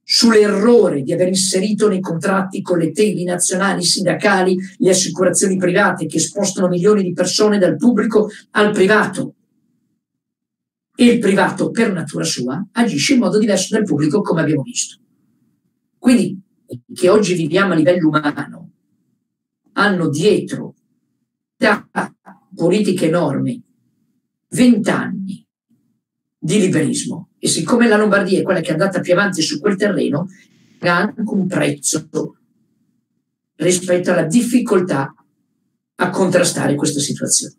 sull'errore di aver inserito nei contratti collettivi nazionali, sindacali, le assicurazioni private che spostano milioni di persone dal pubblico al privato. E il privato, per natura sua, agisce in modo diverso dal pubblico, come abbiamo visto. Quindi, che oggi viviamo a livello umano, hanno dietro da politiche enormi vent'anni di liberismo e siccome la Lombardia è quella che è andata più avanti su quel terreno, ha anche un prezzo rispetto alla difficoltà a contrastare questa situazione.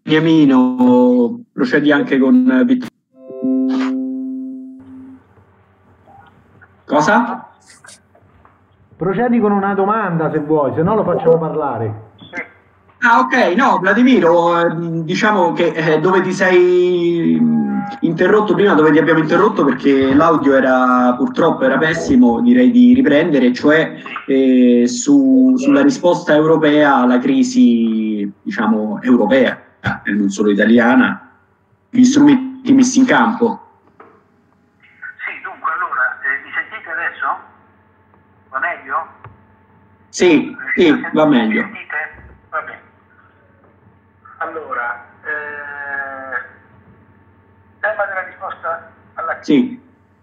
Beniamino, procedi anche con Vittorio. Cosa? Procedi con una domanda se vuoi, se no lo facciamo parlare. Ah, ok, no, Vladimiro, ehm, diciamo che eh, dove ti sei interrotto prima, dove ti abbiamo interrotto perché l'audio era purtroppo era pessimo, direi di riprendere, cioè eh, su, sulla risposta europea alla crisi, diciamo, europea, e non solo italiana, gli strumenti messi in campo. Sì, dunque, allora, eh, mi sentite adesso? Va meglio? Sì, sì, va meglio. Sentite? Va bene. Allora, eh, tema della risposta alla crisi. Sì,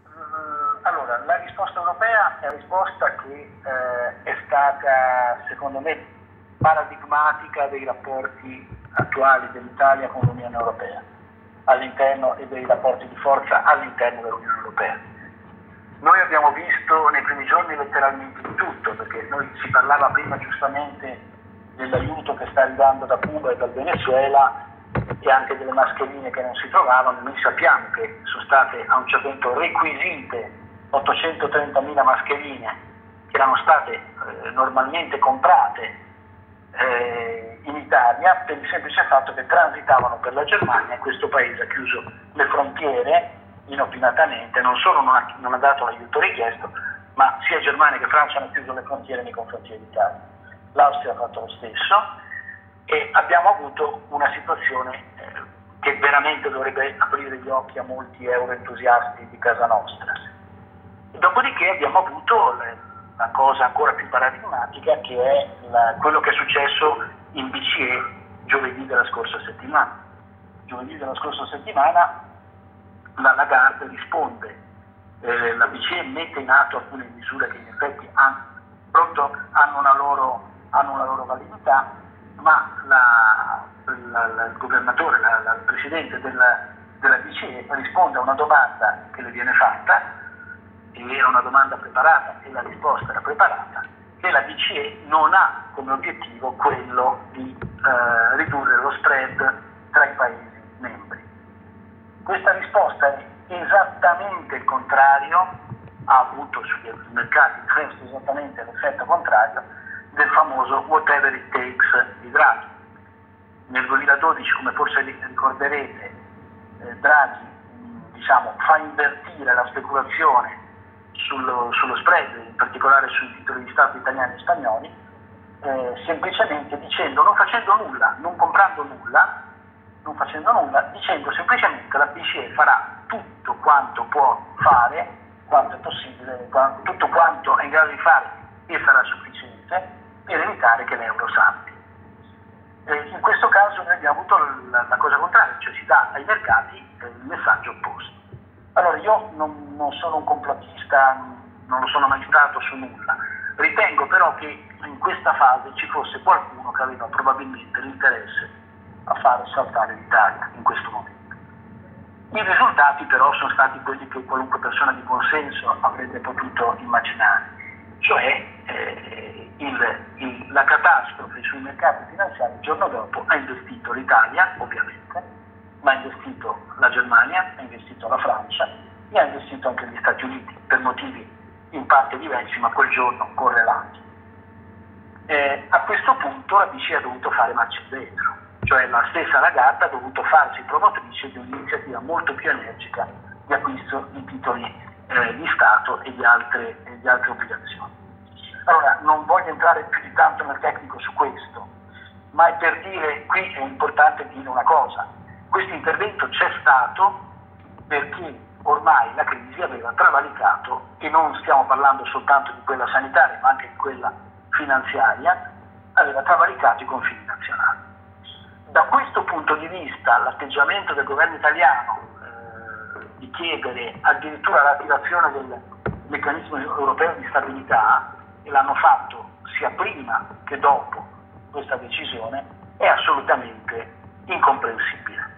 Mm, Allora, la risposta europea è una risposta che eh, è stata, secondo me, paradigmatica dei rapporti attuali dell'Italia con l'Unione Europea all'interno e dei rapporti di forza all'interno dell'Unione Europea. Noi abbiamo visto nei primi giorni letteralmente di tutto, perché noi si parlava prima giustamente dell'aiuto che sta arrivando da Cuba e dal Venezuela e anche delle mascherine che non si trovavano. Noi sappiamo che sono state a un certo punto requisite 830.000 mascherine che erano state eh, normalmente comprate eh, in Italia per il semplice fatto che transitavano per la Germania e questo paese ha chiuso le frontiere inopinatamente, non solo non ha, non ha dato l'aiuto richiesto, ma sia Germania che Francia hanno chiuso le frontiere nei confronti dell'Italia. L'Austria ha fatto lo stesso e abbiamo avuto una situazione eh, che veramente dovrebbe aprire gli occhi a molti euroentusiasti di casa nostra. Dopodiché abbiamo avuto la cosa ancora più paradigmatica che è la- quello che è successo in BCE giovedì della scorsa settimana. Giovedì della scorsa settimana la Lagarde risponde, eh, la BCE mette in atto alcune misure che in effetti han- pronto hanno una loro, hanno una loro validità, ma la- la- la- il governatore, il presidente della, della BCE risponde a una domanda che le viene fatta, e era una domanda preparata e la risposta era preparata, che la BCE non ha come obiettivo quello di eh, ridurre lo spread tra i Paesi membri. Questa risposta è esattamente il contrario, ha avuto sui mercati esattamente l'effetto contrario del famoso whatever it takes di Draghi. Nel 2012, come forse ricorderete, eh, Draghi diciamo, fa invertire la speculazione sullo, sullo, spread, in particolare sui titoli di Stato italiani e spagnoli, eh, semplicemente dicendo, non facendo nulla, non comprando nulla, non facendo nulla, dicendo semplicemente che la BCE farà tutto quanto può fare, quanto è possibile, tutto quanto è in grado di fare e sarà sufficiente per evitare che l'euro salti. In questo caso noi abbiamo avuto la, la cosa contraria, cioè si dà ai mercati eh, il messaggio opposto. Allora io non, non sono un complottista, non lo sono mai stato su nulla, ritengo però che in questa fase ci fosse qualcuno che aveva probabilmente l'interesse a fare saltare l'Italia in questo momento. I risultati però sono stati quelli che qualunque persona di buon senso avrebbe potuto immaginare, cioè eh, il, il, la catastrofe sui mercati finanziari il giorno dopo ha investito l'Italia, ovviamente, ma ha investito la Germania, ha investito la Francia e ha investito anche gli Stati Uniti, per motivi in parte diversi, ma quel giorno correlati. Eh, a questo punto la BCE ha dovuto fare marcia indietro cioè la stessa ragazza ha dovuto farsi promotrice di un'iniziativa molto più energica di acquisto di titoli eh, di Stato e di, altre, e di altre obbligazioni. Allora, non voglio entrare più di tanto nel tecnico su questo, ma è per dire, qui è importante dire una cosa, questo intervento c'è stato perché ormai la crisi aveva travalicato, e non stiamo parlando soltanto di quella sanitaria, ma anche di quella finanziaria, aveva travalicato i confini nazionali. Da questo punto di vista l'atteggiamento del governo italiano eh, di chiedere addirittura l'attivazione del meccanismo europeo di stabilità, e l'hanno fatto sia prima che dopo questa decisione, è assolutamente incomprensibile.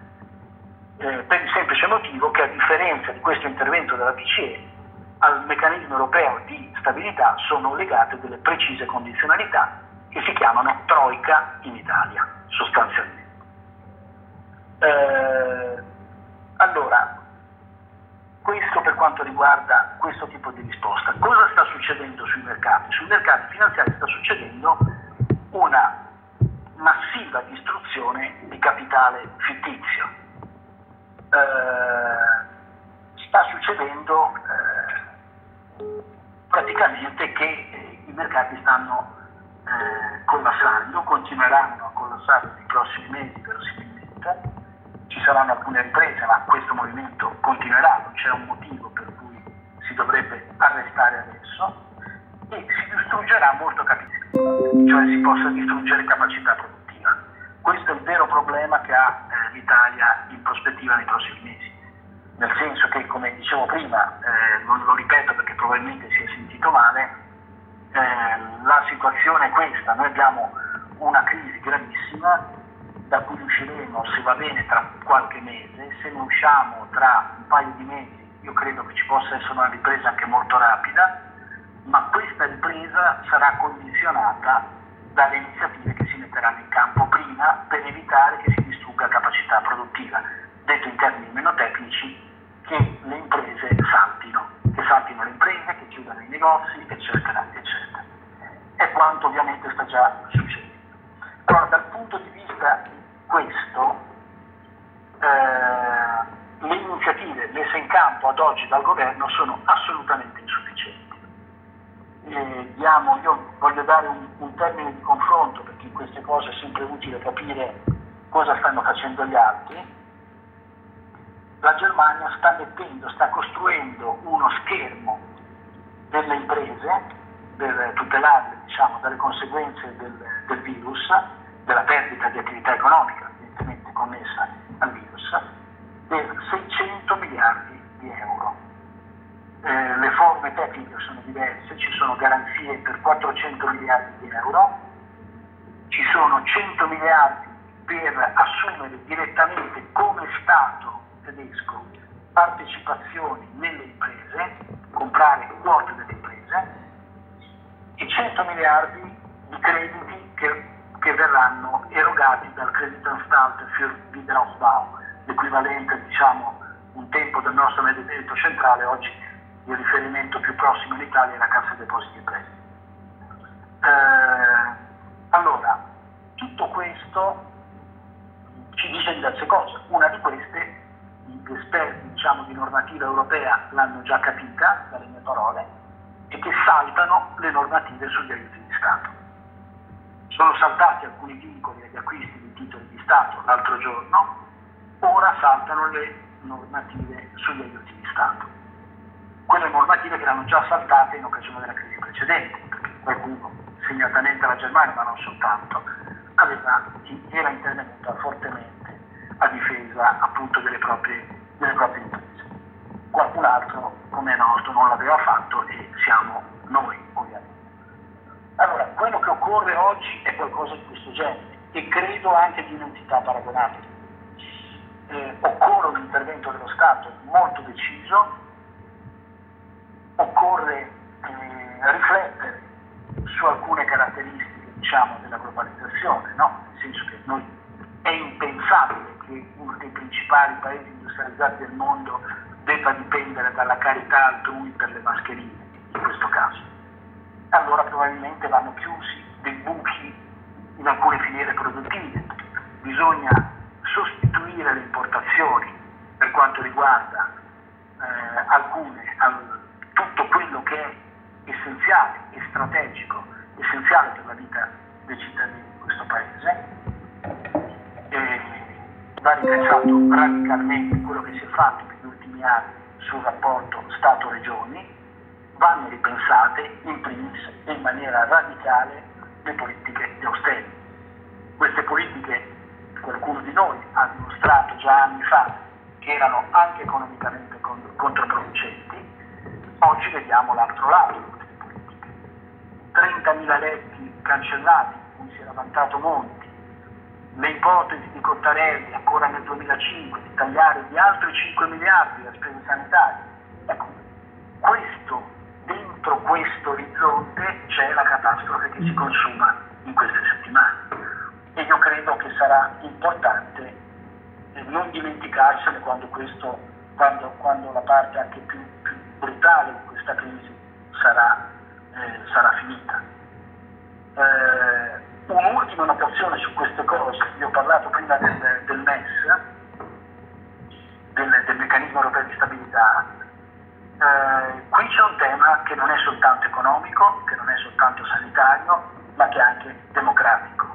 Eh, per il semplice motivo che a differenza di questo intervento della BCE, al meccanismo europeo di stabilità sono legate delle precise condizionalità che si chiamano troica in Italia, sostanzialmente. Eh, allora, questo per quanto riguarda questo tipo di risposta. Cosa sta succedendo sui mercati? Sui mercati finanziari sta succedendo una massiva distruzione di capitale fittizio. Eh, sta succedendo eh, praticamente che eh, i mercati stanno eh, collassando, continueranno a collassare nei prossimi mesi verosimilmente ci saranno alcune riprese, ma questo movimento continuerà, non c'è un motivo per cui si dovrebbe arrestare adesso e si distruggerà molto capitale, cioè si possa distruggere capacità produttiva. Questo è il vero problema che ha eh, l'Italia in prospettiva nei prossimi mesi, nel senso che, come dicevo prima, eh, non lo ripeto perché probabilmente si è sentito male, eh, la situazione è questa, noi abbiamo una crisi gravissima da cui usciremo, se va bene, tra qualche mese, se ne usciamo tra un paio di mesi, io credo che ci possa essere una ripresa anche molto rapida, ma questa ripresa sarà condizionata dalle iniziative che si metteranno in campo prima per evitare che si distrugga capacità produttiva. Detto in termini meno tecnici, che le imprese saltino, che saltino le imprese, che chiudano i negozi, eccetera, eccetera. È quanto ovviamente sta già succedendo. Allora, dal punto di vista questo, eh, le iniziative messe in campo ad oggi dal governo sono assolutamente insufficienti. Eh, diamo, io voglio dare un, un termine di confronto perché in queste cose è sempre utile capire cosa stanno facendo gli altri. La Germania sta mettendo, sta costruendo uno schermo delle imprese per tutelarle diciamo, dalle conseguenze del, del virus della perdita di attività economica evidentemente connessa al virus, per 600 miliardi di euro. Eh, le forme tecniche sono diverse, ci sono garanzie per 400 miliardi di euro, ci sono 100 miliardi per assumere direttamente come Stato tedesco partecipazioni nelle imprese, comprare quote delle imprese, e 100 miliardi di crediti che, che verranno erogati dal Kreditanstalt für Wiederaufbau, l'equivalente diciamo un tempo del nostro medesimo centrale, oggi il riferimento più prossimo in Italia è la Cassa Depositi e Prestiti. Eh, allora, tutto questo ci dice diverse cose. Una di queste, gli esperti diciamo, di normativa europea l'hanno già capita, dalle mie parole, è che saltano le normative sugli aiuti di Stato. Sono saltati alcuni vincoli agli acquisti di titoli di Stato l'altro giorno, ora saltano le normative sugli aiuti di Stato. Quelle normative che erano già saltate in occasione della crisi precedente, perché qualcuno, segnatamente la Germania, ma non soltanto, aveva, era intervenuta fortemente a difesa appunto delle proprie, delle proprie imprese. Qualcun altro, come è noto, non l'aveva fatto e siamo noi, ovviamente. Allora, quello che occorre oggi è qualcosa di questo genere e credo anche di un'entità paragonabile. Eh, occorre un intervento dello Stato molto deciso, occorre eh, riflettere su alcune caratteristiche diciamo, della globalizzazione, no? nel senso che noi, è impensabile che uno dei principali paesi industrializzati del mondo debba dipendere dalla carità altrui per le mascherine, in questo caso. Allora probabilmente vanno chiusi dei buchi in alcune filiere produttive, bisogna sostituire le importazioni per quanto riguarda eh, alcune, al, tutto quello che è essenziale e strategico essenziale per la vita dei cittadini di questo paese. E va ripensato radicalmente quello che si è fatto anni sul rapporto Stato-Regioni, vanno ripensate in primis e in maniera radicale le politiche di austerity. Queste politiche qualcuno di noi ha dimostrato già anni fa che erano anche economicamente controproducenti, oggi vediamo l'altro lato 30.000 letti cancellati, cui si era vantato Monti, le ipotesi di Cottarelli ancora nel 2005 di tagliare di altri 5 miliardi la spesa sanitaria. Ecco, questo, dentro questo orizzonte c'è la catastrofe che si consuma in queste settimane e io credo che sarà importante non dimenticarsene quando, questo, quando, quando la parte anche più, più brutale di questa crisi sarà eh, sarà finita. Eh, un'ultima notazione su queste cose, io ho parlato prima del, del MES, del, del, meccanismo europeo di stabilità, eh, qui c'è un tema che non è soltanto economico, che non è soltanto sanitario, ma che è anche democratico.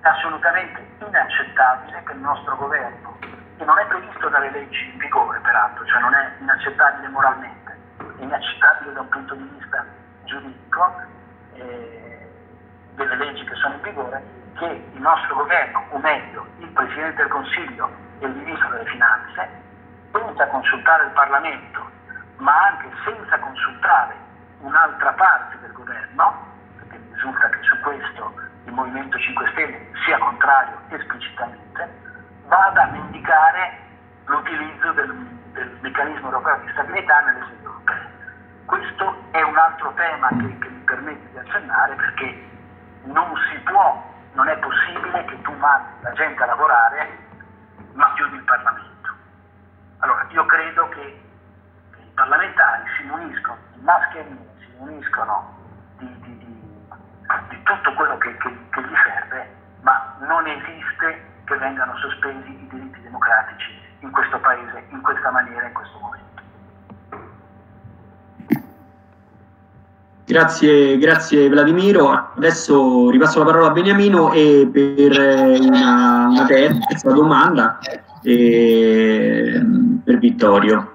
È assolutamente inaccettabile che il nostro governo, che non è previsto dalle leggi in vigore peraltro, cioè non è inaccettabile moralmente, è inaccettabile da un punto di vista giuridico eh, delle leggi che sono in vigore che il nostro governo, o meglio il Presidente del Consiglio e il Ministro delle Finanze, senza consultare il Parlamento, ma anche senza consultare un'altra parte del governo, perché mi risulta che su questo il Movimento 5 Stelle sia contrario esplicitamente, vada a indicare l'utilizzo del, del meccanismo europeo di stabilità nelle sedi europee. Questo è un altro tema che, che mi permette di accennare perché non si può, non è possibile che tu mandi la gente a lavorare ma chiudi il Parlamento. Allora, io credo che, i parlamentari si uniscono, i mascherine si uniscono di, di, di, di tutto quello che, che, che gli serve, ma non esiste che vengano sospesi i diritti democratici in questo Paese, in questa maniera, in questo momento. Grazie, grazie Vladimiro. Adesso ripasso la parola a Beniamino e per una, una terza domanda eh, per Vittorio.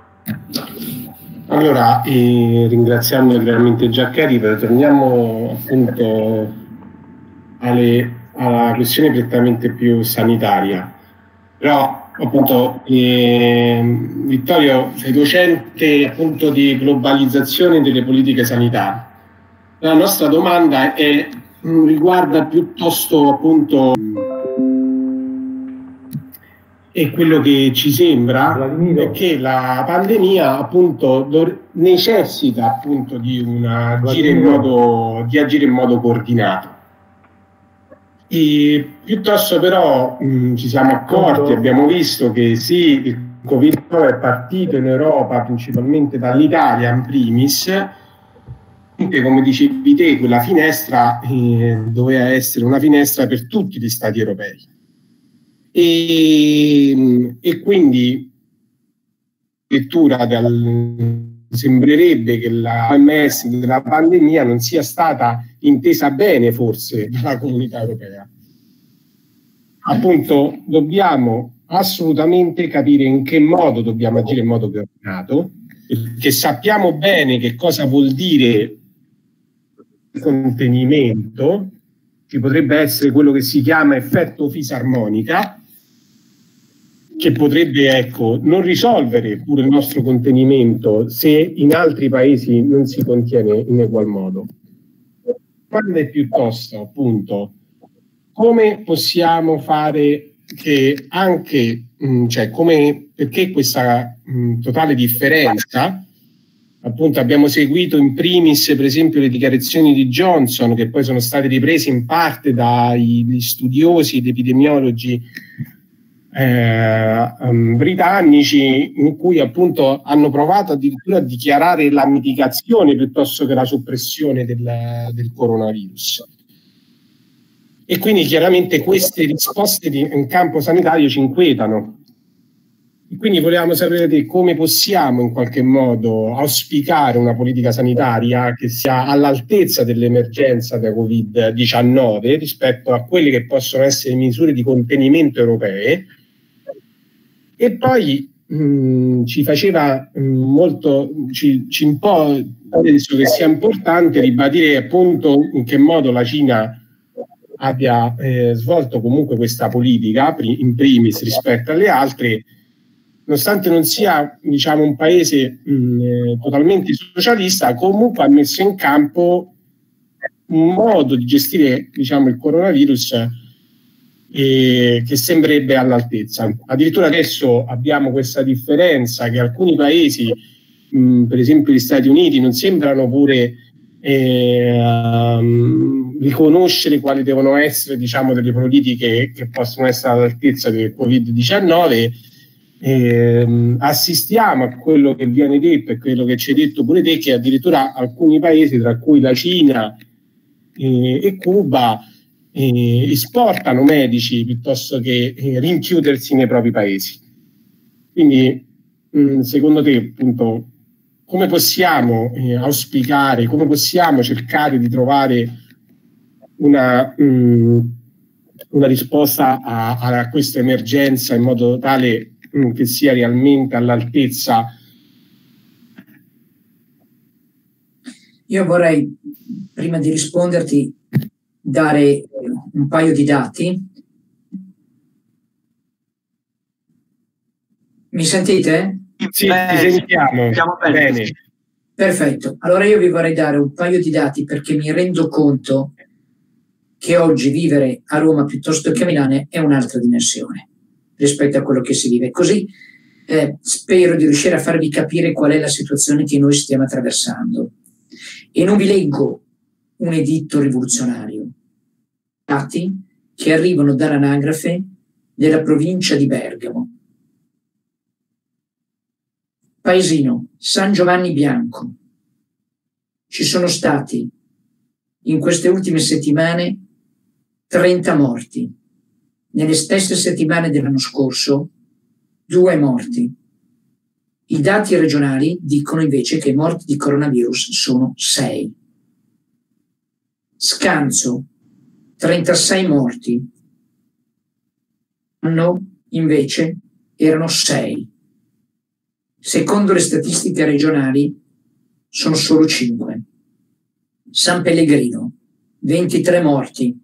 Allora, eh, ringraziando veramente Giaccheri, torniamo appunto alle, alla questione prettamente più sanitaria. Però appunto eh, Vittorio sei docente appunto di globalizzazione delle politiche sanitarie la nostra domanda è, mm, riguarda piuttosto appunto e quello che ci sembra è che la pandemia appunto necessita appunto di, una, agire in modo, di agire in modo coordinato. E piuttosto però mh, ci siamo accorti, abbiamo visto che sì, il Covid è partito in Europa principalmente dall'Italia in primis, come dicevi te, quella finestra eh, doveva essere una finestra per tutti gli stati europei e, e quindi lettura dal, sembrerebbe che la OMS della pandemia non sia stata intesa bene forse dalla comunità europea. Appunto, dobbiamo assolutamente capire in che modo dobbiamo agire in modo coordinato, che sappiamo bene che cosa vuol dire contenimento, che potrebbe essere quello che si chiama effetto fisarmonica, che potrebbe ecco, non risolvere pure il nostro contenimento se in altri paesi non si contiene in egual modo. Quando è piuttosto, appunto, come possiamo fare che anche, mh, mm, cioè come, perché questa mh, mm, totale differenza, appunto abbiamo seguito in primis per esempio le dichiarazioni di Johnson che poi sono state riprese in parte dagli studiosi ed epidemiologi eh, um, britannici in cui appunto hanno provato addirittura a dichiarare la mitigazione piuttosto che la soppressione del, del coronavirus. E quindi chiaramente queste risposte di, in campo sanitario ci inquietano. Quindi volevamo sapere come possiamo in qualche modo auspicare una politica sanitaria che sia all'altezza dell'emergenza da Covid-19 rispetto a quelle che possono essere misure di contenimento europee, e poi mh, mm, ci faceva mh, mm, molto, ci, ci un po' che sia importante ribadire appunto in che modo la Cina abbia eh, svolto comunque questa politica in primis rispetto alle altre, nonostante non sia diciamo, un paese mh, eh, totalmente socialista, comunque ha messo in campo un modo di gestire diciamo, il coronavirus eh, che sembrerebbe all'altezza. Addirittura adesso abbiamo questa differenza che alcuni paesi, mh, per esempio gli Stati Uniti, non sembrano pure eh, um, riconoscere quali devono essere diciamo, delle politiche che possono essere all'altezza del Covid-19. Eh, assistiamo a quello che viene detto e quello che ci hai detto pure te, che addirittura alcuni paesi, tra cui la Cina eh, e Cuba, eh, esportano medici piuttosto che eh, rinchiudersi nei propri paesi. Quindi, mh, mm, secondo te, appunto, come possiamo eh, auspicare, come possiamo cercare di trovare una, mh, mm, una risposta a, a, questa emergenza in modo tale che sia realmente all'altezza? Io vorrei, prima di risponderti, dare un paio di dati. Mi sentite? Sì, ti sentiamo. bene. bene. Perfetto. Allora io vi vorrei dare un paio di dati perché mi rendo conto che oggi vivere a Roma piuttosto che a Milano è un'altra dimensione rispetto a quello che si vive. Così eh, spero di riuscire a farvi capire qual è la situazione che noi stiamo attraversando. E non vi leggo un editto rivoluzionario, dati che arrivano dall'anagrafe della provincia di Bergamo. Paesino, San Giovanni Bianco. Ci sono stati in queste ultime settimane 30 morti. Nelle stesse settimane dell'anno scorso, due morti. I dati regionali dicono invece che i morti di coronavirus sono 6. Scanzo, 36 morti. L'anno invece erano 6. Secondo le statistiche regionali sono solo 5. San Pellegrino, 23 morti,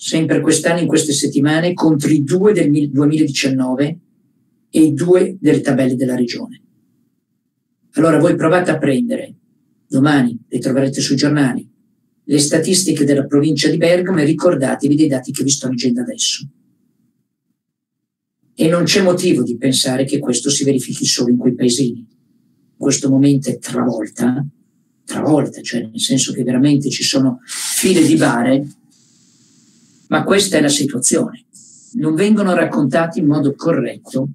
sempre quest'anno in queste settimane, contro i due del 2019 e i due delle tabelle della regione. Allora voi provate a prendere, domani le troverete sui giornali, le statistiche della provincia di Bergamo e ricordatevi dei dati che vi sto leggendo adesso. E non c'è motivo di pensare che questo si verifichi solo in quei paesini. In questo momento è travolta, travolta, cioè nel senso che veramente ci sono file di bare, ma questa è la situazione. Non vengono raccontati in modo corretto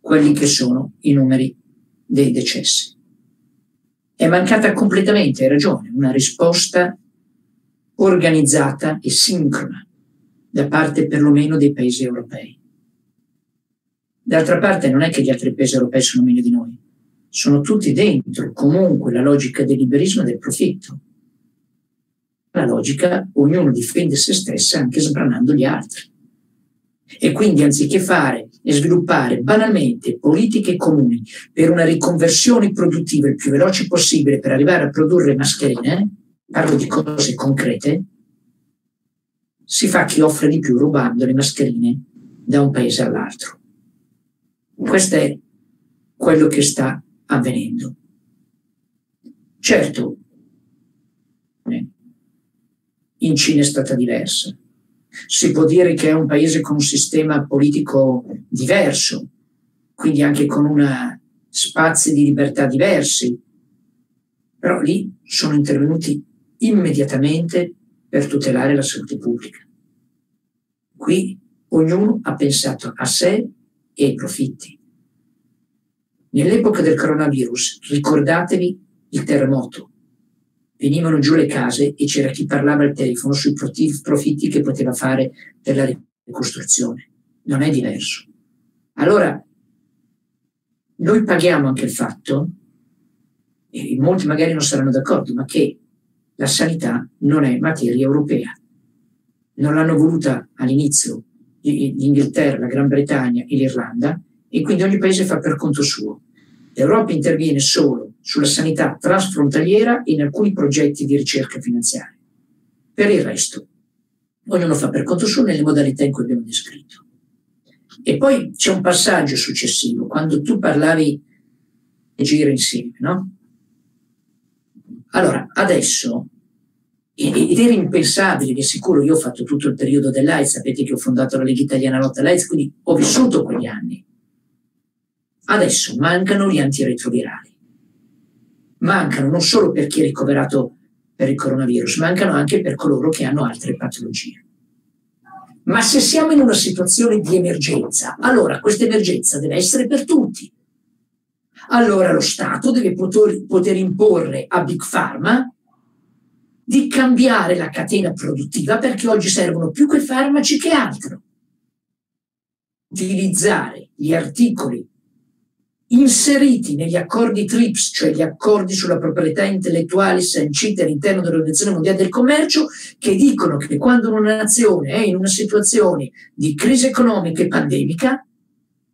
quelli che sono i numeri dei decessi. È mancata completamente, hai ragione, una risposta organizzata e sincrona da parte perlomeno dei paesi europei. D'altra parte non è che gli altri paesi europei sono meglio di noi, sono tutti dentro comunque la logica del liberismo e del profitto. Logica, ognuno difende se stessa anche sbranando gli altri. E quindi anziché fare e sviluppare banalmente politiche comuni per una riconversione produttiva il più veloce possibile per arrivare a produrre mascherine, parlo di cose concrete, si fa chi offre di più rubando le mascherine da un paese all'altro. Questo è quello che sta avvenendo. Certo, in Cina è stata diversa si può dire che è un paese con un sistema politico diverso, quindi anche con una spazi di libertà diversi, però lì sono intervenuti immediatamente per tutelare la salute pubblica. Qui ognuno ha pensato a sé e ai profitti. Nell'epoca del coronavirus, ricordatevi il terremoto, venivano giù le case e c'era chi parlava al telefono sui profitti che poteva fare per la ricostruzione. Non è diverso. Allora, noi paghiamo anche il fatto, e molti magari non saranno d'accordo, ma che la sanità non è materia europea. Non l'hanno voluta all'inizio l'Inghilterra, la Gran Bretagna e l'Irlanda, e quindi ogni paese fa per conto suo. L'Europa interviene solo sulla sanità transfrontaliera e in alcuni progetti di ricerca finanziaria. Per il resto, ognuno fa per conto suo nelle modalità in cui abbiamo descritto. E poi c'è un passaggio successivo, quando tu parlavi di gira insieme, no? Allora, adesso, ed era impensabile, di sicuro io ho fatto tutto il periodo dell'AIDS, sapete che ho fondato la Lega Italiana Lotta all'AIDS, quindi ho vissuto quegli anni. Adesso mancano gli antiretrovirali. Mancano non solo per chi è ricoverato per il coronavirus, mancano anche per coloro che hanno altre patologie. Ma se siamo in una situazione di emergenza, allora questa emergenza deve essere per tutti. Allora lo Stato deve poter, poter imporre a Big Pharma di cambiare la catena produttiva perché oggi servono più quei farmaci che altro. Utilizzare gli articoli inseriti negli accordi TRIPS, cioè gli accordi sulla proprietà intellettuale sanciti all'interno dell'Organizzazione Mondiale del Commercio, che dicono che quando una nazione è in una situazione di crisi economica e pandemica,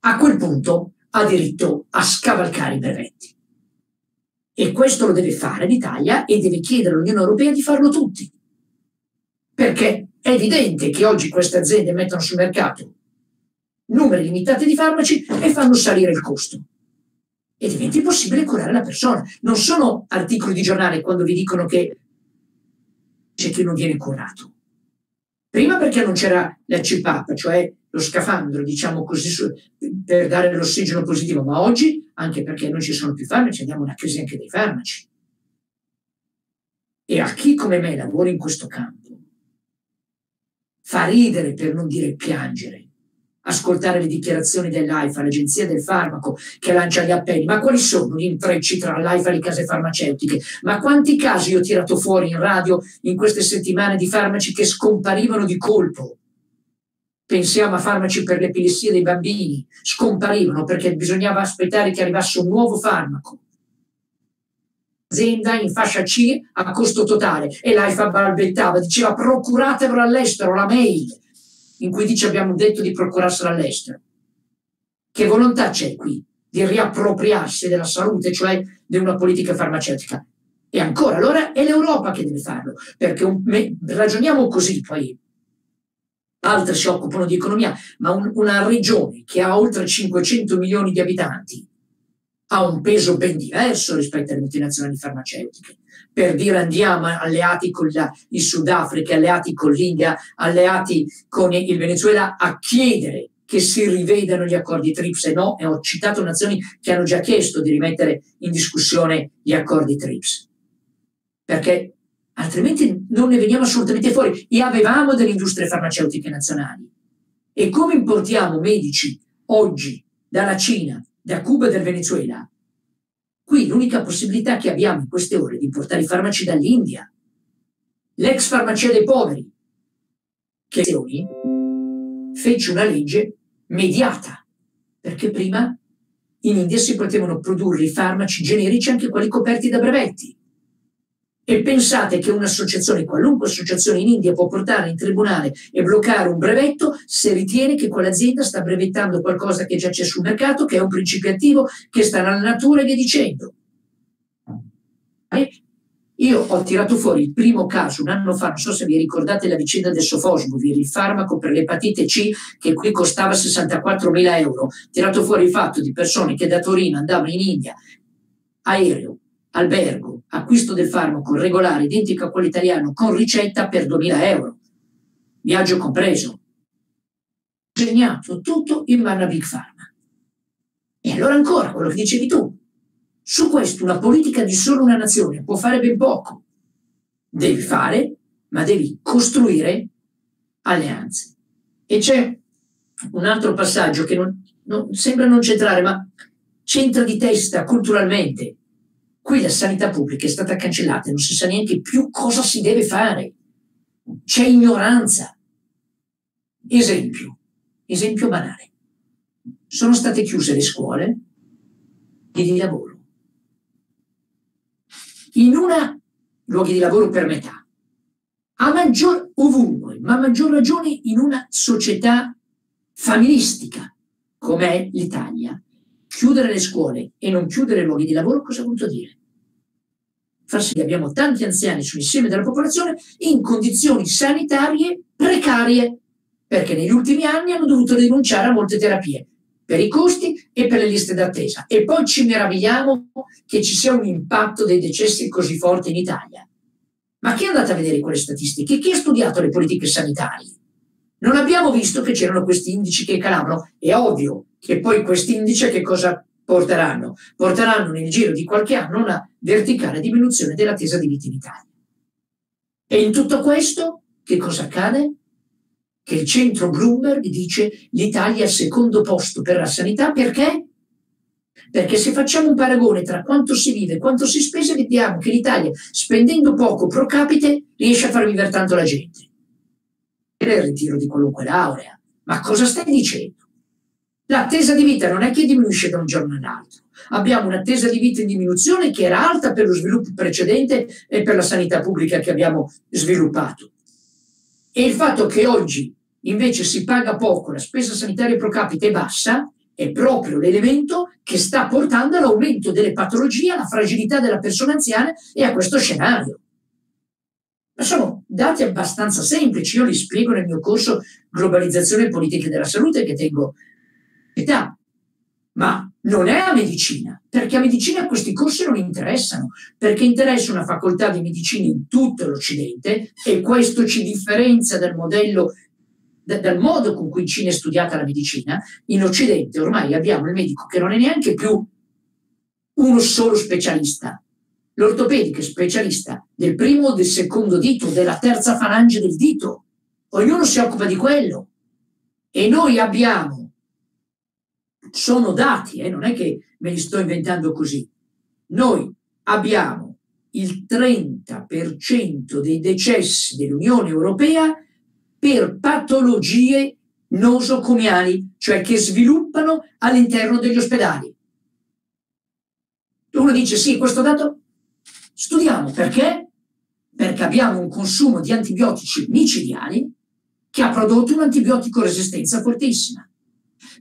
a quel punto ha diritto a scavalcare i brevetti. E questo lo deve fare l'Italia e deve chiedere all'Unione Europea di farlo tutti. Perché è evidente che oggi queste aziende mettono sul mercato numeri limitati di farmaci e fanno salire il costo e diventi possibile curare la persona. Non sono articoli di giornale quando vi dicono che c'è chi non viene curato. Prima perché non c'era la CPAP, cioè lo scafandro, diciamo così, per dare l'ossigeno positivo, ma oggi anche perché non ci sono più farmaci, abbiamo una crisi anche dei farmaci. E a chi come me lavora in questo campo, fa ridere per non dire piangere, ascoltare le dichiarazioni dell'AIFA, l'agenzia del farmaco che lancia gli appelli, ma quali sono gli intrecci tra l'AIFA e le case farmaceutiche? Ma quanti casi ho tirato fuori in radio in queste settimane di farmaci che scomparivano di colpo? Pensiamo a farmaci per l'epilessia dei bambini, scomparivano perché bisognava aspettare che arrivasse un nuovo farmaco. Azienda in fascia C a costo totale e l'AIFA balbettava, diceva procuratevelo all'estero, la mail in cui dice abbiamo detto di procurarsela all'estero. Che volontà c'è qui di riappropriarsi della salute, cioè di una politica farmaceutica? E ancora, allora è l'Europa che deve farlo, perché un, me, ragioniamo così, poi altre si occupano di economia, ma un, una regione che ha oltre 500 milioni di abitanti ha un peso ben diverso rispetto alle multinazionali farmaceutiche per dire andiamo alleati con la, il Sudafrica, alleati con l'India, alleati con il Venezuela a chiedere che si rivedano gli accordi TRIPS e no, e ho citato nazioni che hanno già chiesto di rimettere in discussione gli accordi TRIPS, perché altrimenti non ne veniamo assolutamente fuori. E avevamo delle industrie farmaceutiche nazionali. E come importiamo medici oggi dalla Cina, da Cuba e dal Venezuela? Qui l'unica possibilità che abbiamo in queste ore è di importare i farmaci dall'India. L'ex farmacia dei poveri, che fece una legge mediata, perché prima in India si potevano produrre i farmaci generici anche quelli coperti da brevetti. E pensate che un'associazione, qualunque associazione in India può portare in tribunale e bloccare un brevetto se ritiene che quell'azienda sta brevettando qualcosa che già c'è sul mercato, che è un principio attivo, che sta nella natura e via dicendo. Io ho tirato fuori il primo caso un anno fa, non so se vi ricordate la vicenda del Sofosbuvir, il farmaco per l'epatite C che qui costava 64.000 euro. Ho tirato fuori il fatto di persone che da Torino andavano in India, aereo, albergo, acquisto del farmaco regolare, identico a quello italiano, con ricetta per 2.000 euro, viaggio compreso. Segnato tutto in mano a Big Pharma. E allora ancora, quello che dicevi tu, su questo una politica di solo una nazione può fare ben poco. Devi fare, ma devi costruire alleanze. E c'è un altro passaggio che non, non, sembra non centrare, ma c'entra di testa culturalmente. Qui la sanità pubblica è stata cancellata non si sa neanche più cosa si deve fare. C'è ignoranza. Esempio, esempio banale. Sono state chiuse le scuole e di lavoro in una luoghi di lavoro per metà, a maggior ovunque, ma a maggior ragione in una società familistica come l'Italia. Chiudere le scuole e non chiudere i luoghi di lavoro cosa ha voluto dire? Far sì che abbiamo tanti anziani sull'insieme della popolazione in condizioni sanitarie precarie, perché negli ultimi anni hanno dovuto rinunciare a molte terapie per i costi e per le liste d'attesa. E poi ci meravigliamo che ci sia un impatto dei decessi così forte in Italia. Ma chi è andato a vedere quelle statistiche? Chi ha studiato le politiche sanitarie? Non abbiamo visto che c'erano questi indici che calavano. È ovvio che poi questi indici che cosa porteranno? Porteranno nel giro di qualche anno una verticale diminuzione dell'attesa di vita in Italia. E in tutto questo che cosa accade? che il centro Bloomberg dice l'Italia è al secondo posto per la sanità perché? Perché se facciamo un paragone tra quanto si vive e quanto si spese, vediamo che l'Italia, spendendo poco pro capite, riesce a far vivere tanto la gente. Era il ritiro di qualunque laurea. Ma cosa stai dicendo? L'attesa di vita non è che diminuisce da un giorno all'altro. Abbiamo un'attesa di vita in diminuzione che era alta per lo sviluppo precedente e per la sanità pubblica che abbiamo sviluppato. E il fatto che oggi invece si paga poco, la spesa sanitaria pro capite è bassa, è proprio l'elemento che sta portando all'aumento delle patologie, alla fragilità della persona anziana e a questo scenario. Ma sono dati abbastanza semplici, io li spiego nel mio corso Globalizzazione e politiche della salute che tengo età. Ma non è a medicina, perché a medicina questi corsi non interessano, perché interessa una facoltà di medicina in tutto l'Occidente e questo ci differenzia dal modello dal modo con cui in Cina è studiata la medicina, in Occidente ormai abbiamo il medico che non è neanche più uno solo specialista. L'ortopedico è specialista del primo del secondo dito, della terza falange del dito. Ognuno si occupa di quello. E noi abbiamo sono dati, eh, non è che me li sto inventando così. Noi abbiamo il 30% dei decessi dell'Unione Europea per patologie nosocomiali, cioè che sviluppano all'interno degli ospedali. Uno dice sì, questo dato studiamo perché? Perché abbiamo un consumo di antibiotici micidiali che ha prodotto un'antibiotico resistenza fortissima.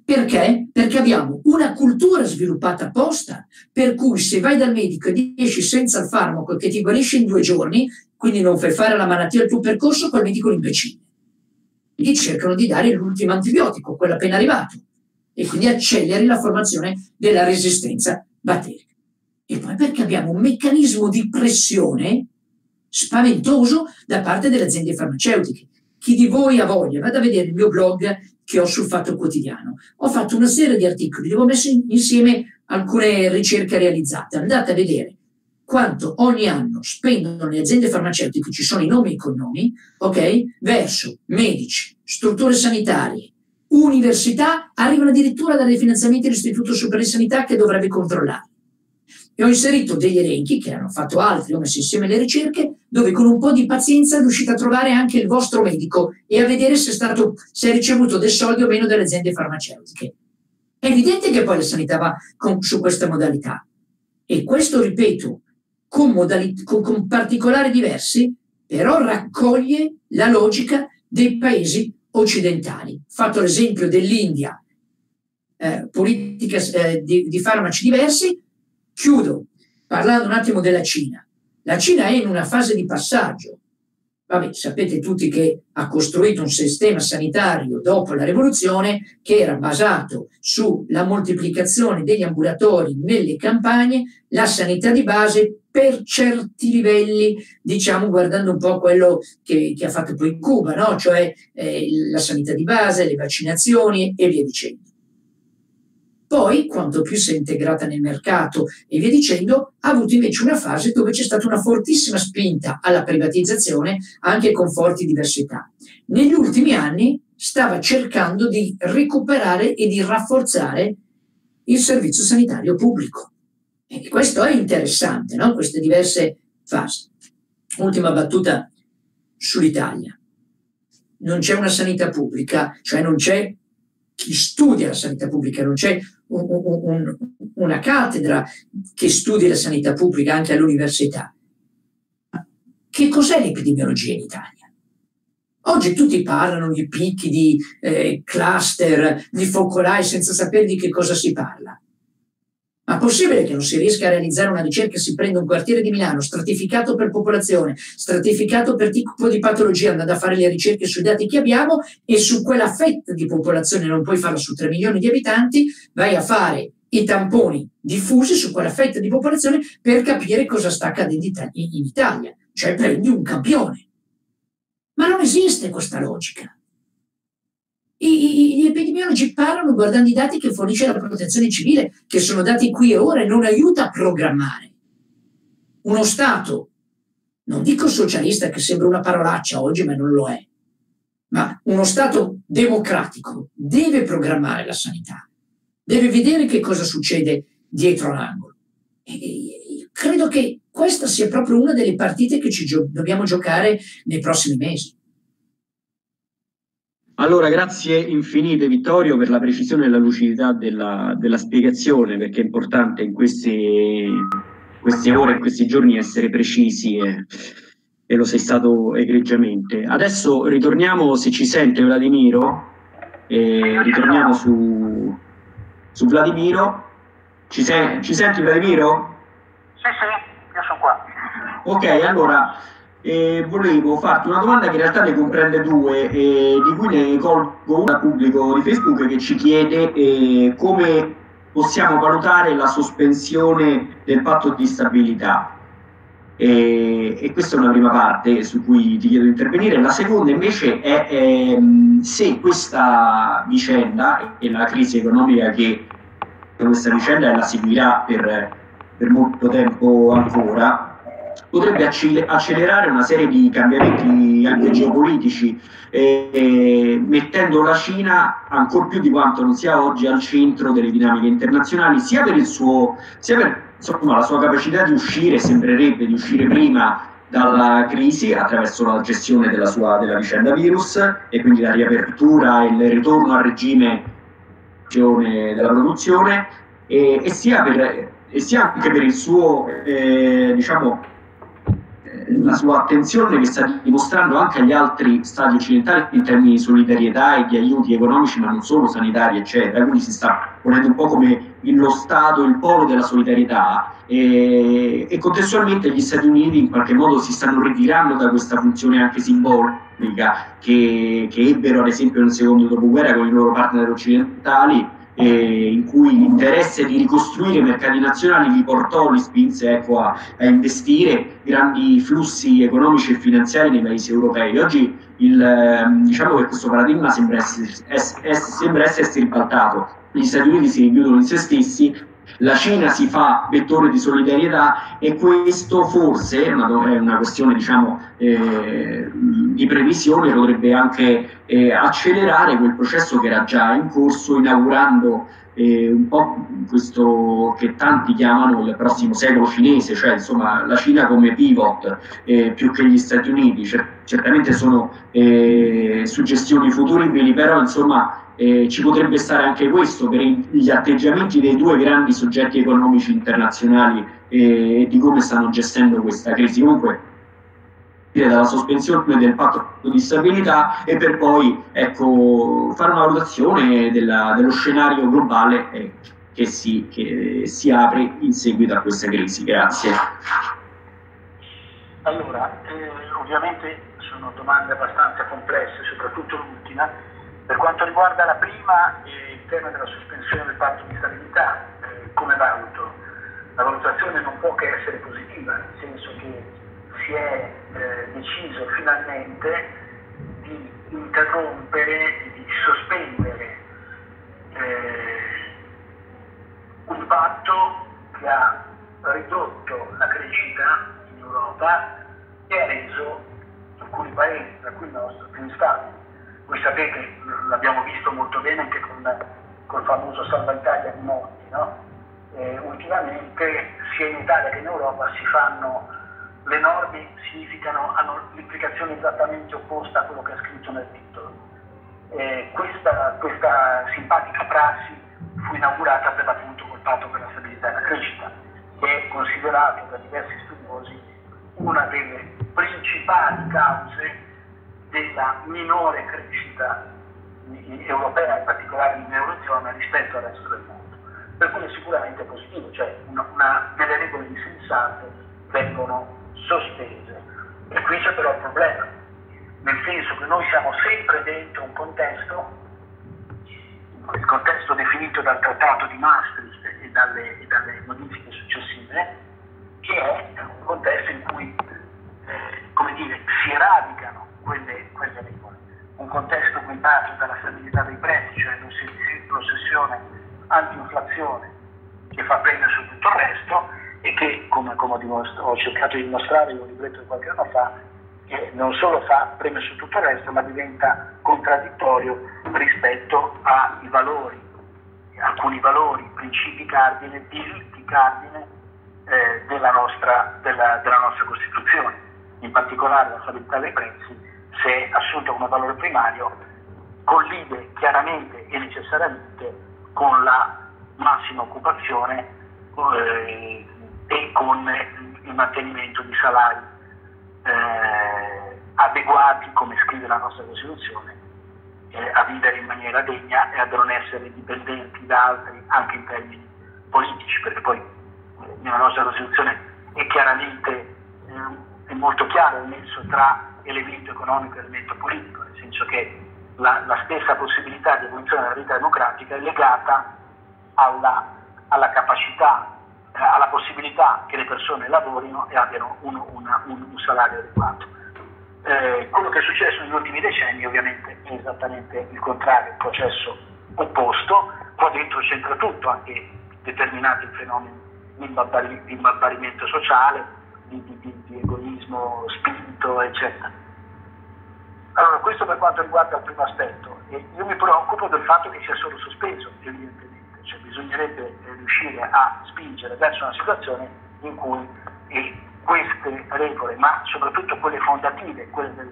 Perché? Perché abbiamo una cultura sviluppata apposta, per cui se vai dal medico e esci senza il farmaco che ti guarisce in due giorni, quindi non fai fare la malattia al tuo percorso, quel medico l'imbecille. Gli cercano di dare l'ultimo antibiotico, quello appena arrivato, e quindi acceleri la formazione della resistenza batterica. E poi perché abbiamo un meccanismo di pressione spaventoso da parte delle aziende farmaceutiche. Chi di voi ha voglia, vada a vedere il mio blog che ho sul Fatto Quotidiano. Ho fatto una serie di articoli dove ho messo insieme alcune ricerche realizzate. Andate a vedere quanto ogni anno spendono le aziende farmaceutiche, ci sono i nomi e i cognomi, ok, verso medici, strutture sanitarie, università, arrivano addirittura dai finanziamenti dell'Istituto Superiore di Sanità che dovrebbe controllare. E ho inserito degli elenchi che hanno fatto altri, ho messo insieme le ricerche, dove con un po' di pazienza riuscite a trovare anche il vostro medico e a vedere se, è stato, se ha ricevuto dei soldi o meno dalle aziende farmaceutiche. È evidente che poi la sanità va con, su questa modalità. E questo, ripeto, con, modalità, con, con particolari diversi, però raccoglie la logica dei paesi occidentali. Fatto l'esempio dell'India, eh, politica eh, di, di farmaci diversi, Chiudo parlando un attimo della Cina. La Cina è in una fase di passaggio. Vabbè, sapete tutti che ha costruito un sistema sanitario dopo la rivoluzione che era basato sulla moltiplicazione degli ambulatori nelle campagne, la sanità di base per certi livelli, diciamo guardando un po' quello che, che ha fatto poi Cuba, no? cioè eh, la sanità di base, le vaccinazioni e via dicendo. Poi, quanto più si è integrata nel mercato e via dicendo, ha avuto invece una fase dove c'è stata una fortissima spinta alla privatizzazione, anche con forti diversità. Negli ultimi anni stava cercando di recuperare e di rafforzare il servizio sanitario pubblico. E questo è interessante, no? queste diverse fasi. Ultima battuta sull'Italia. Non c'è una sanità pubblica, cioè non c'è chi studia la sanità pubblica, non c'è un, un, una cattedra che studi la sanità pubblica anche all'università. Che cos'è l'epidemiologia in Italia? Oggi tutti parlano di picchi, di eh, cluster, di focolai senza sapere di che cosa si parla. Ma possibile che non si riesca a realizzare una ricerca, si prende un quartiere di Milano stratificato per popolazione, stratificato per tipo di patologia, andando a fare le ricerche sui dati che abbiamo e su quella fetta di popolazione, non puoi farlo su 3 milioni di abitanti, vai a fare i tamponi diffusi su quella fetta di popolazione per capire cosa sta accadendo in Italia. Cioè prendi un campione. Ma non esiste questa logica. I, gli epidemiologi parlano guardando i dati che fornisce la protezione civile, che sono dati qui e ora e non aiuta a programmare. Uno Stato, non dico socialista che sembra una parolaccia oggi, ma non lo è, ma uno Stato democratico deve programmare la sanità, deve vedere che cosa succede dietro l'angolo. E credo che questa sia proprio una delle partite che ci gio- dobbiamo giocare nei prossimi mesi. Allora, grazie infinite Vittorio per la precisione e la lucidità della, della spiegazione, perché è importante in queste, queste ore, in questi giorni essere precisi e, e, lo sei stato egregiamente. Adesso ritorniamo, se ci sente Vladimiro, eh, ritorniamo su, su Vladimiro. Ci, se, ci senti Vladimiro? Sì, sì, io sono qua. Ok, allora e volevo farti una domanda che in realtà ne comprende due, eh, di cui ne colgo una pubblico di Facebook che ci chiede eh, come possiamo valutare la sospensione del patto di stabilità. E, e, questa è una prima parte su cui ti chiedo di intervenire. La seconda invece è ehm, se questa vicenda e la crisi economica che questa vicenda la seguirà per, per molto tempo ancora, potrebbe accelerare una serie di cambiamenti anche geopolitici, eh, mettendo la Cina ancora più di quanto non sia oggi al centro delle dinamiche internazionali, sia per, suo, sia per insomma, la sua capacità di uscire, sembrerebbe di uscire prima dalla crisi attraverso la gestione della, sua, della vicenda virus e quindi la riapertura e il ritorno al regime della produzione e, e, sia, per, e sia anche per il suo eh, diciamo, la sua attenzione che sta dimostrando anche agli altri stati occidentali in termini di solidarietà e di aiuti economici, ma non solo sanitari, eccetera. Quindi si sta ponendo un po' come lo Stato, il polo della solidarietà e, e contestualmente gli Stati Uniti in qualche modo si stanno ritirando da questa funzione anche simbolica che, che ebbero ad esempio nel secondo dopoguerra con i loro partner occidentali eh, in cui l'interesse di ricostruire i mercati nazionali li portò, li spinse ecco, a, a, investire grandi flussi economici e finanziari nei paesi europei. Oggi il, ehm, diciamo che questo paradigma sembra essere, sembra essersi ribaltato. Gli Stati Uniti si richiudono in se stessi, la Cina si fa vettore di solidarietà e questo forse, è una, è una questione diciamo, eh, di previsione, potrebbe anche eh, accelerare quel processo che era già in corso, inaugurando eh, un po' questo che tanti chiamano il prossimo secolo cinese, cioè insomma la Cina come pivot eh, più che gli Stati Uniti. Cer- certamente sono eh, suggestioni futuribili, però insomma eh, ci potrebbe stare anche questo per gli atteggiamenti dei due grandi soggetti economici internazionali e di come stanno gestendo questa crisi. Comunque, dalla sospensione del patto di stabilità e per poi ecco, fare una valutazione della, dello scenario globale eh, che, si, che si apre in seguito a questa crisi. Grazie. Allora, eh, ovviamente sono domande abbastanza complesse, soprattutto l'ultima per quanto riguarda la prima, il tema della sospensione del patto di stabilità, eh, come valuto? La valutazione non può che essere positiva, nel senso che si è eh, deciso finalmente di interrompere, di sospendere eh, un patto che ha ridotto la crescita in Europa e ha reso alcuni paesi, tra cui il nostro, più instabili voi sapete, l'abbiamo visto molto bene anche con col famoso Salva Italia di Monti, no? eh, ultimamente sia in Italia che in Europa si fanno le norme significano, hanno l'implicazione esattamente opposta a quello che è scritto nel titolo. Eh, questa, questa, simpatica prassi fu inaugurata per l'appunto col patto per la stabilità e la crescita, che è considerato da diversi studiosi una delle principali cause della minore crescita europea, in particolare in Eurozona, rispetto al resto del mondo. Per cui è sicuramente positivo, cioè una, una, delle regole insensate vengono sospese. E qui c'è però il problema, nel senso che noi siamo sempre dentro un contesto, il contesto definito dal Trattato di Maastricht e dalle, e dalle modifiche successive, che è un contesto in cui eh, come dire, si radicano quelle, quelle regole. Un contesto guidato dalla stabilità dei prezzi, cioè l'ossessione anti-inflazione che fa premio su tutto il resto e che, come, come ho cercato di dimostrare in un libretto di qualche anno fa, non solo fa premio su tutto il resto, ma diventa contraddittorio rispetto ai valori, alcuni valori, principi cardine, diritti cardine eh, della, nostra, della, della nostra Costituzione, in particolare la stabilità dei prezzi se assunto come valore primario, collide chiaramente e necessariamente con la massima occupazione eh, e con il mantenimento di salari eh, adeguati, come scrive la nostra Costituzione, eh, a vivere in maniera degna e a non essere dipendenti da altri anche in termini politici, perché poi eh, nella nostra Costituzione è chiaramente eh, è molto chiaro il nesso tra elemento economico e elemento politico, nel senso che la, la stessa possibilità di evoluzione della vita democratica è legata alla, alla capacità, eh, alla possibilità che le persone lavorino e abbiano un, una, un, un salario adeguato. Eh, quello che è successo negli ultimi decenni ovviamente è esattamente il contrario, il processo opposto, qua dentro c'entra tutto, anche determinati fenomeni di imbarbarimento sociale, di, di, di egoismo spinto, eccetera. Allora, questo per quanto riguarda il primo aspetto. E io mi preoccupo del fatto che sia solo sospeso, evidentemente, cioè bisognerebbe riuscire a spingere verso una situazione in cui queste regole, ma soprattutto quelle fondative, quelle del,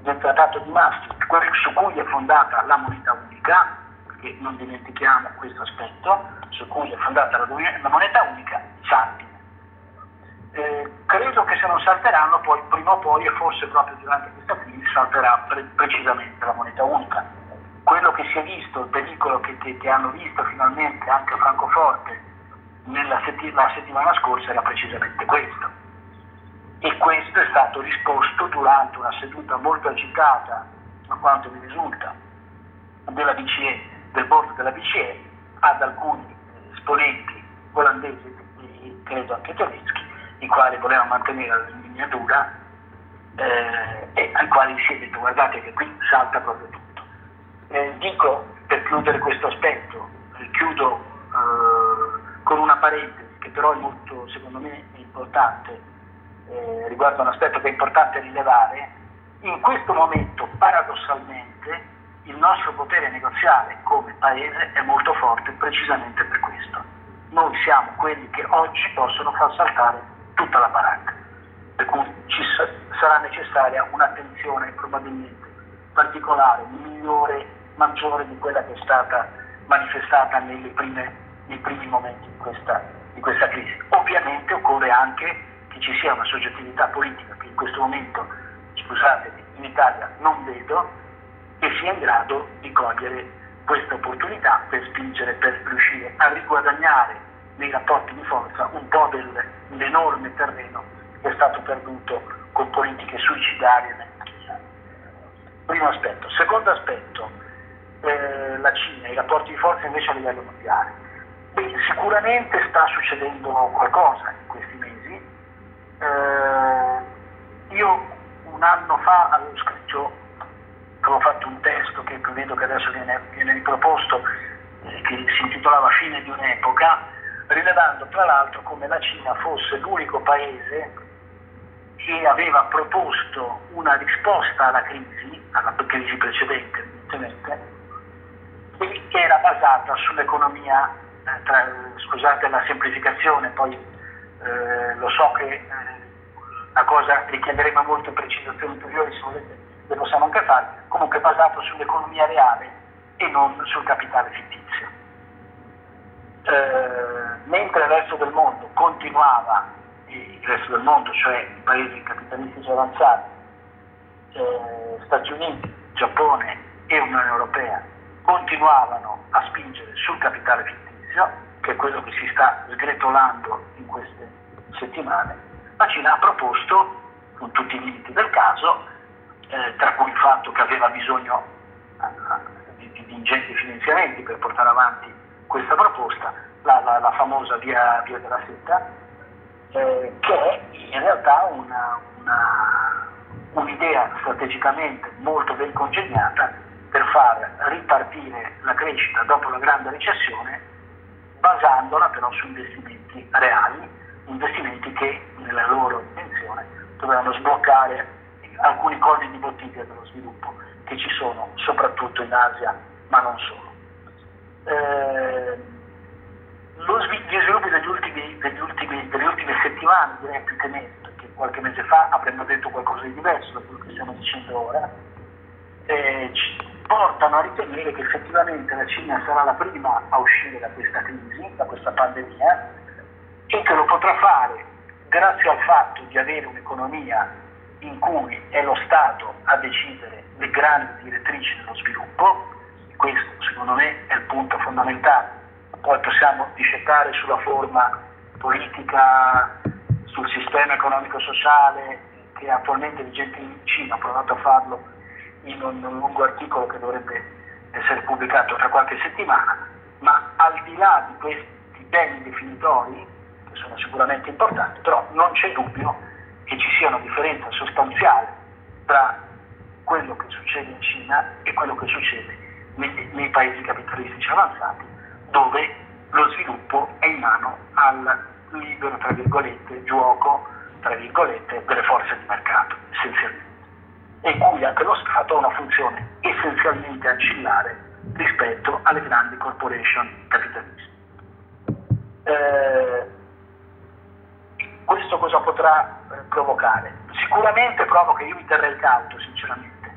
del Trattato di Maastricht, quelle su cui è fondata la moneta unica, perché non dimentichiamo questo aspetto, su cui è fondata la, la moneta unica, salti eh, credo che se non salteranno poi prima o poi e forse proprio durante questa crisi salterà pre- precisamente la moneta unica. Quello che si è visto, il pericolo che, che, che hanno visto finalmente anche a Francoforte nella setti- la settimana scorsa era precisamente questo. E questo è stato risposto durante una seduta molto agitata, a quanto mi risulta, BCE, del board della BCE, ad alcuni esponenti olandesi e credo anche tedeschi, i quali volevano mantenere la linea dura eh, e ai quali si è detto guardate che qui salta proprio tutto. Eh, dico per chiudere questo aspetto, chiudo eh, con una parentesi che però è molto secondo me importante eh, riguardo un aspetto che è importante rilevare, in questo momento paradossalmente il nostro potere negoziale come Paese è molto forte precisamente per questo. Noi siamo quelli che oggi possono far saltare tutta la baracca, per cui ci sarà necessaria un'attenzione probabilmente particolare, migliore, maggiore di quella che è stata manifestata prime, nei primi momenti di questa, di questa crisi. Ovviamente occorre anche che ci sia una soggettività politica che in questo momento, scusatemi, in Italia non vedo, che sia in grado di cogliere questa opportunità per spingere, per riuscire a riguadagnare nei rapporti di forza un po' dell'enorme terreno che è stato perduto con politiche suicidarie anni. Primo aspetto. Secondo aspetto, eh, la Cina, i rapporti di forza invece a livello mondiale. Beh, sicuramente sta succedendo qualcosa in questi mesi. Eh, io un anno fa avevo scritto avevo fatto un testo che vedo che adesso viene, viene riproposto, eh, che si intitolava Fine di un'epoca, rilevando tra l'altro come la Cina fosse l'unico paese che aveva proposto una risposta alla crisi, alla crisi precedente evidentemente, che era basata sull'economia, eh, tra, scusate la semplificazione, poi eh, lo so che eh, la cosa richiederemo molte precisazioni ulteriori se volete le possiamo anche fare, comunque basato sull'economia reale e non sul capitale fittizio. Eh, mentre il resto del mondo continuava, il resto del mondo, cioè i paesi capitalistici avanzati, eh, Stati Uniti, Giappone e Unione Europea, continuavano a spingere sul capitale fittizio, che è quello che si sta sgretolando in queste settimane, la Cina ha proposto, con tutti i limiti del caso, eh, tra cui il fatto che aveva bisogno eh, di, di, ingenti finanziamenti per portare avanti questa proposta, la, la, la famosa via, via, della seta, eh, che è in realtà una, una, un'idea strategicamente molto ben congegnata per far ripartire la crescita dopo la grande recessione, basandola però su investimenti reali, investimenti che nella loro intenzione dovevano sbloccare alcuni colli di bottiglia dello sviluppo che ci sono soprattutto in Asia, ma non solo. Eh, gli sviluppi degli ultimi, degli ultimi, delle ultime settimane, direi più che mesi, perché qualche mese fa avremmo detto qualcosa di diverso da quello che stiamo dicendo ora, eh, ci portano a ritenere che effettivamente la Cina sarà la prima a uscire da questa crisi, da questa pandemia, e che lo potrà fare grazie al fatto di avere un'economia in cui è lo Stato a decidere le grandi direttrici dello sviluppo, questo secondo me è il punto fondamentale, poi possiamo discettare sulla forma politica, sul sistema economico-sociale che è attualmente vigente in Cina, ho provato a farlo in un lungo articolo che dovrebbe essere pubblicato tra qualche settimana, ma al di là di questi beni definitori, che sono sicuramente importanti, però non c'è dubbio che ci sia una differenza sostanziale tra quello che succede in Cina e quello che succede nei, nei paesi capitalistici avanzati, dove lo sviluppo è in mano al libero, tra virgolette, gioco, tra virgolette, delle forze di mercato, essenzialmente, e cui anche lo Stato ha una funzione essenzialmente ancillare rispetto alle grandi corporation capitaliste. Eh, questo cosa potrà eh, provocare? Sicuramente provoca, io mi terrei cauto sinceramente,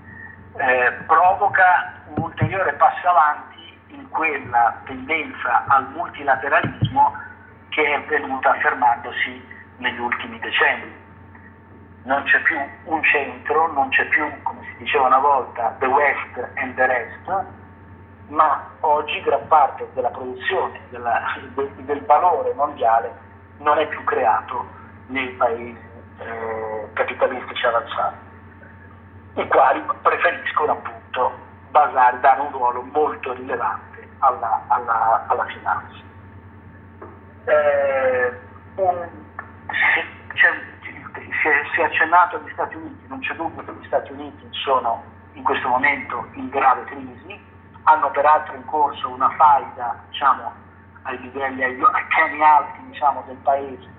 eh, provoca ulteriore passo avanti in quella tendenza al multilateralismo che è venuta affermandosi negli ultimi decenni. Non c'è più un centro, non c'è più, come si diceva una volta, the West and the rest, ma oggi gran parte della produzione, della, del, del valore mondiale non è più creato nei paesi eh, capitalistici avanzati, i quali preferiscono appunto basare, dare un ruolo molto rilevante alla, alla, alla finanza. Eh, un, si, è, si è accennato agli Stati Uniti, non c'è dubbio che gli Stati Uniti sono in questo momento in grave crisi, hanno peraltro in corso una faida diciamo, ai livelli, ai, ai piani alti diciamo, del paese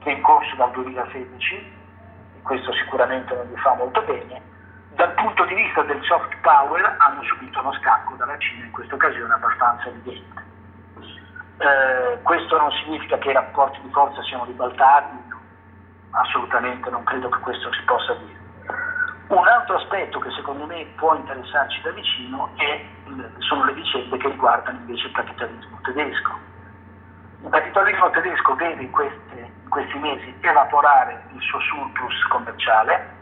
che è in corso dal 2016, e questo sicuramente non gli fa molto bene. Dal punto di vista del soft power hanno subito uno scacco dalla Cina in questa occasione abbastanza evidente. Eh, questo non significa che i rapporti di forza siano ribaltati, assolutamente non credo che questo si possa dire. Un altro aspetto che secondo me può interessarci da vicino è, sono le vicende che riguardano invece il capitalismo tedesco. Il capitalismo tedesco vede in, queste, in questi mesi evaporare il suo surplus commerciale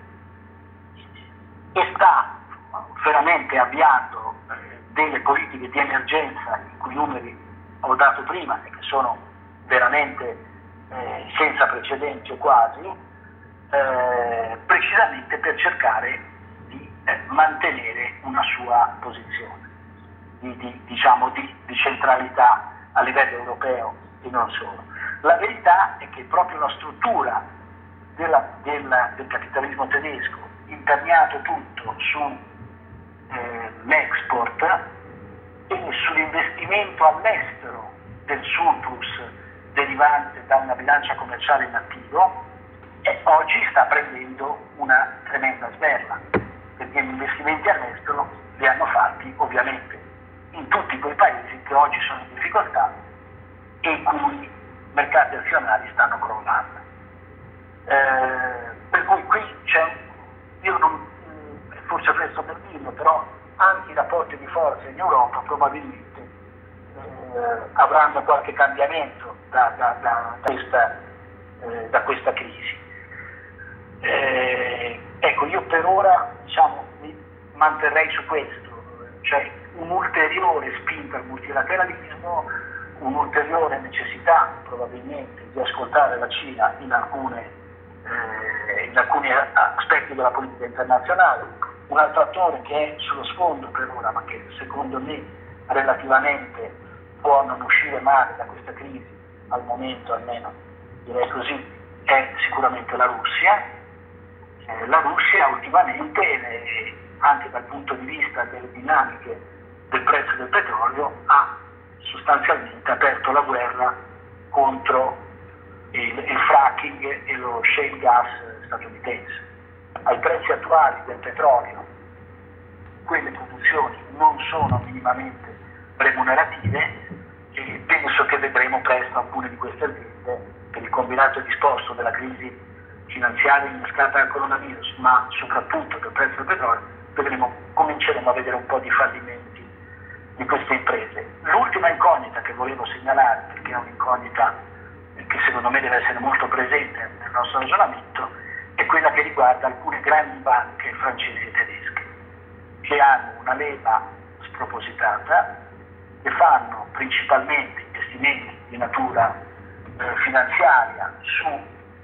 e sta veramente avviando eh, delle politiche di emergenza i cui numeri ho dato prima e che sono veramente eh, senza precedenti o quasi, eh, precisamente per cercare di eh, mantenere una sua posizione di, di, diciamo, di, di, centralità a livello europeo e non solo. La verità è che proprio la struttura della, della, del capitalismo tedesco, imperniato tutto sull'export eh, e sull'investimento all'estero del surplus derivante da una bilancia commerciale in attivo e oggi sta prendendo una tremenda sberla perché gli investimenti all'estero li hanno fatti ovviamente in tutti quei paesi che oggi sono in difficoltà e i cui mercati azionari stanno crollando. Eh, per cui qui c'è, io non, forse presto per dirlo, però anche i rapporti di forza in Europa probabilmente eh, avranno qualche cambiamento da, da, da, questa, eh, da questa, crisi. Eh, ecco, io per ora diciamo, mi manterrei su questo, cioè un'ulteriore spinta al multilateralismo, un'ulteriore necessità probabilmente di ascoltare la Cina in, alcune, eh, in alcuni aspetti della politica internazionale. Un altro attore che è sullo sfondo per ora, ma che secondo me relativamente può non uscire male da questa crisi, al momento almeno direi così, è sicuramente la Russia. Eh, la Russia ultimamente, eh, anche dal punto di vista delle dinamiche del prezzo del petrolio, ha sostanzialmente aperto la guerra contro il, il fracking e lo shale gas statunitense. Ai prezzi attuali del petrolio quelle produzioni non sono minimamente remunerative e penso che vedremo presto alcune di queste aziende per il combinato disposto della crisi finanziaria innescata dal coronavirus, ma soprattutto del prezzo del petrolio, vedremo, cominceremo a vedere un po' di fallimenti di queste imprese. L'ultima incognita che volevo segnalare, perché è un'incognita che secondo me deve essere molto presente nel nostro ragionamento, è quella che riguarda alcune grandi banche francesi e tedesche, che hanno una leva spropositata che fanno principalmente investimenti di natura eh, finanziaria su,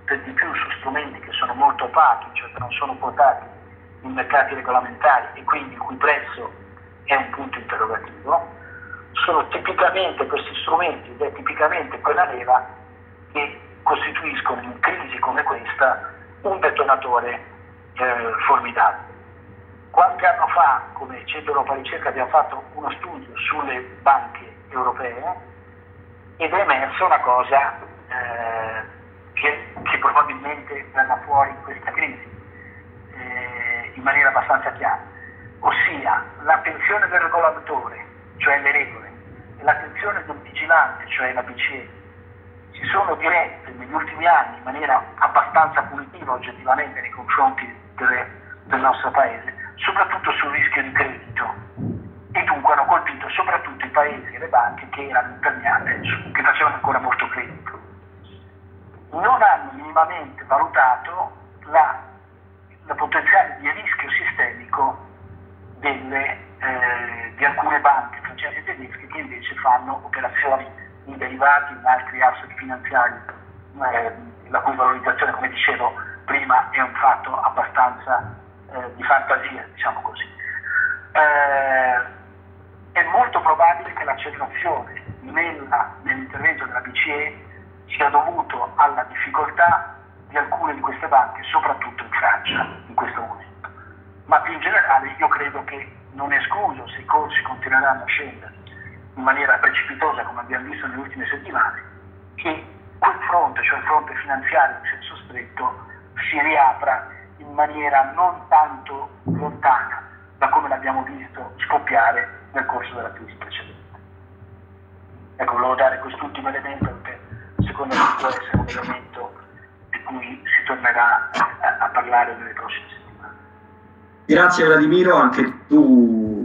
per di più su strumenti che sono molto opachi, cioè che non sono quotati in mercati regolamentari e quindi il cui prezzo è un punto interrogativo, sono tipicamente questi strumenti ed è tipicamente quella leva che costituiscono in crisi come questa un detonatore eh, formidabile. Qualche anno fa, come Centro Europa Ricerca, abbiamo fatto uno studio sulle banche europee ed è emersa una cosa eh, che, che, probabilmente verrà fuori in questa crisi eh, in maniera abbastanza chiara, ossia l'attenzione del regolatore, cioè le regole, e l'attenzione del vigilante, cioè la BCE, si sono dirette negli ultimi anni in maniera abbastanza punitiva oggettivamente nei confronti delle, del nostro Paese soprattutto sul rischio di credito e dunque hanno colpito soprattutto i paesi e le banche che erano imperniate, che facevano ancora molto credito. Non hanno minimamente valutato la, la potenziale di rischio sistemico delle, eh, di alcune banche francesi e tedesche che invece fanno operazioni in derivati, in altri asset finanziari, eh, la cui valorizzazione, come dicevo prima, è un fatto abbastanza eh, di fantasia, diciamo così. eh, è molto probabile che l'accelerazione nella, nell'intervento della BCE sia dovuto alla difficoltà di alcune di queste banche, soprattutto in Francia in questo momento. Ma più in generale io credo che non è escluso se i corsi continueranno a scendere in maniera precipitosa come abbiamo visto nelle ultime settimane, che quel fronte, cioè il fronte finanziario in senso stretto, si riapra in maniera non tanto lontana da come l'abbiamo visto scoppiare nel corso della crisi precedente. Ecco, volevo dare quest'ultimo elemento perché secondo me può essere un elemento di cui si tornerà a, a parlare nelle prossime settimane. Grazie Vladimiro, anche tu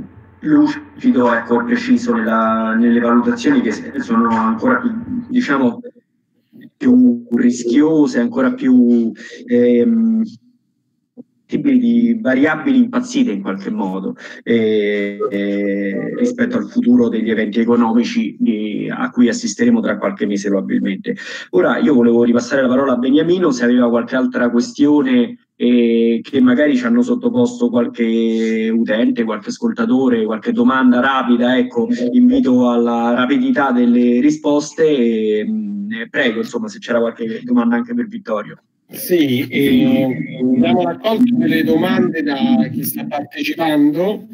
lucido ecco, preciso nella, nelle valutazioni che sono ancora più, diciamo, più rischiose, ancora più ehm, di variabili impazzite in qualche modo eh, eh, rispetto al futuro degli eventi economici eh, a cui assisteremo tra qualche mese probabilmente. Ora io volevo ripassare la parola a Beniamino se aveva qualche altra questione eh, che magari ci hanno sottoposto qualche utente, qualche ascoltatore, qualche domanda rapida, ecco, invito alla rapidità delle risposte e, eh, prego insomma se c'era qualche domanda anche per Vittorio. Sì, eh, abbiamo raccolto delle domande da chi sta partecipando,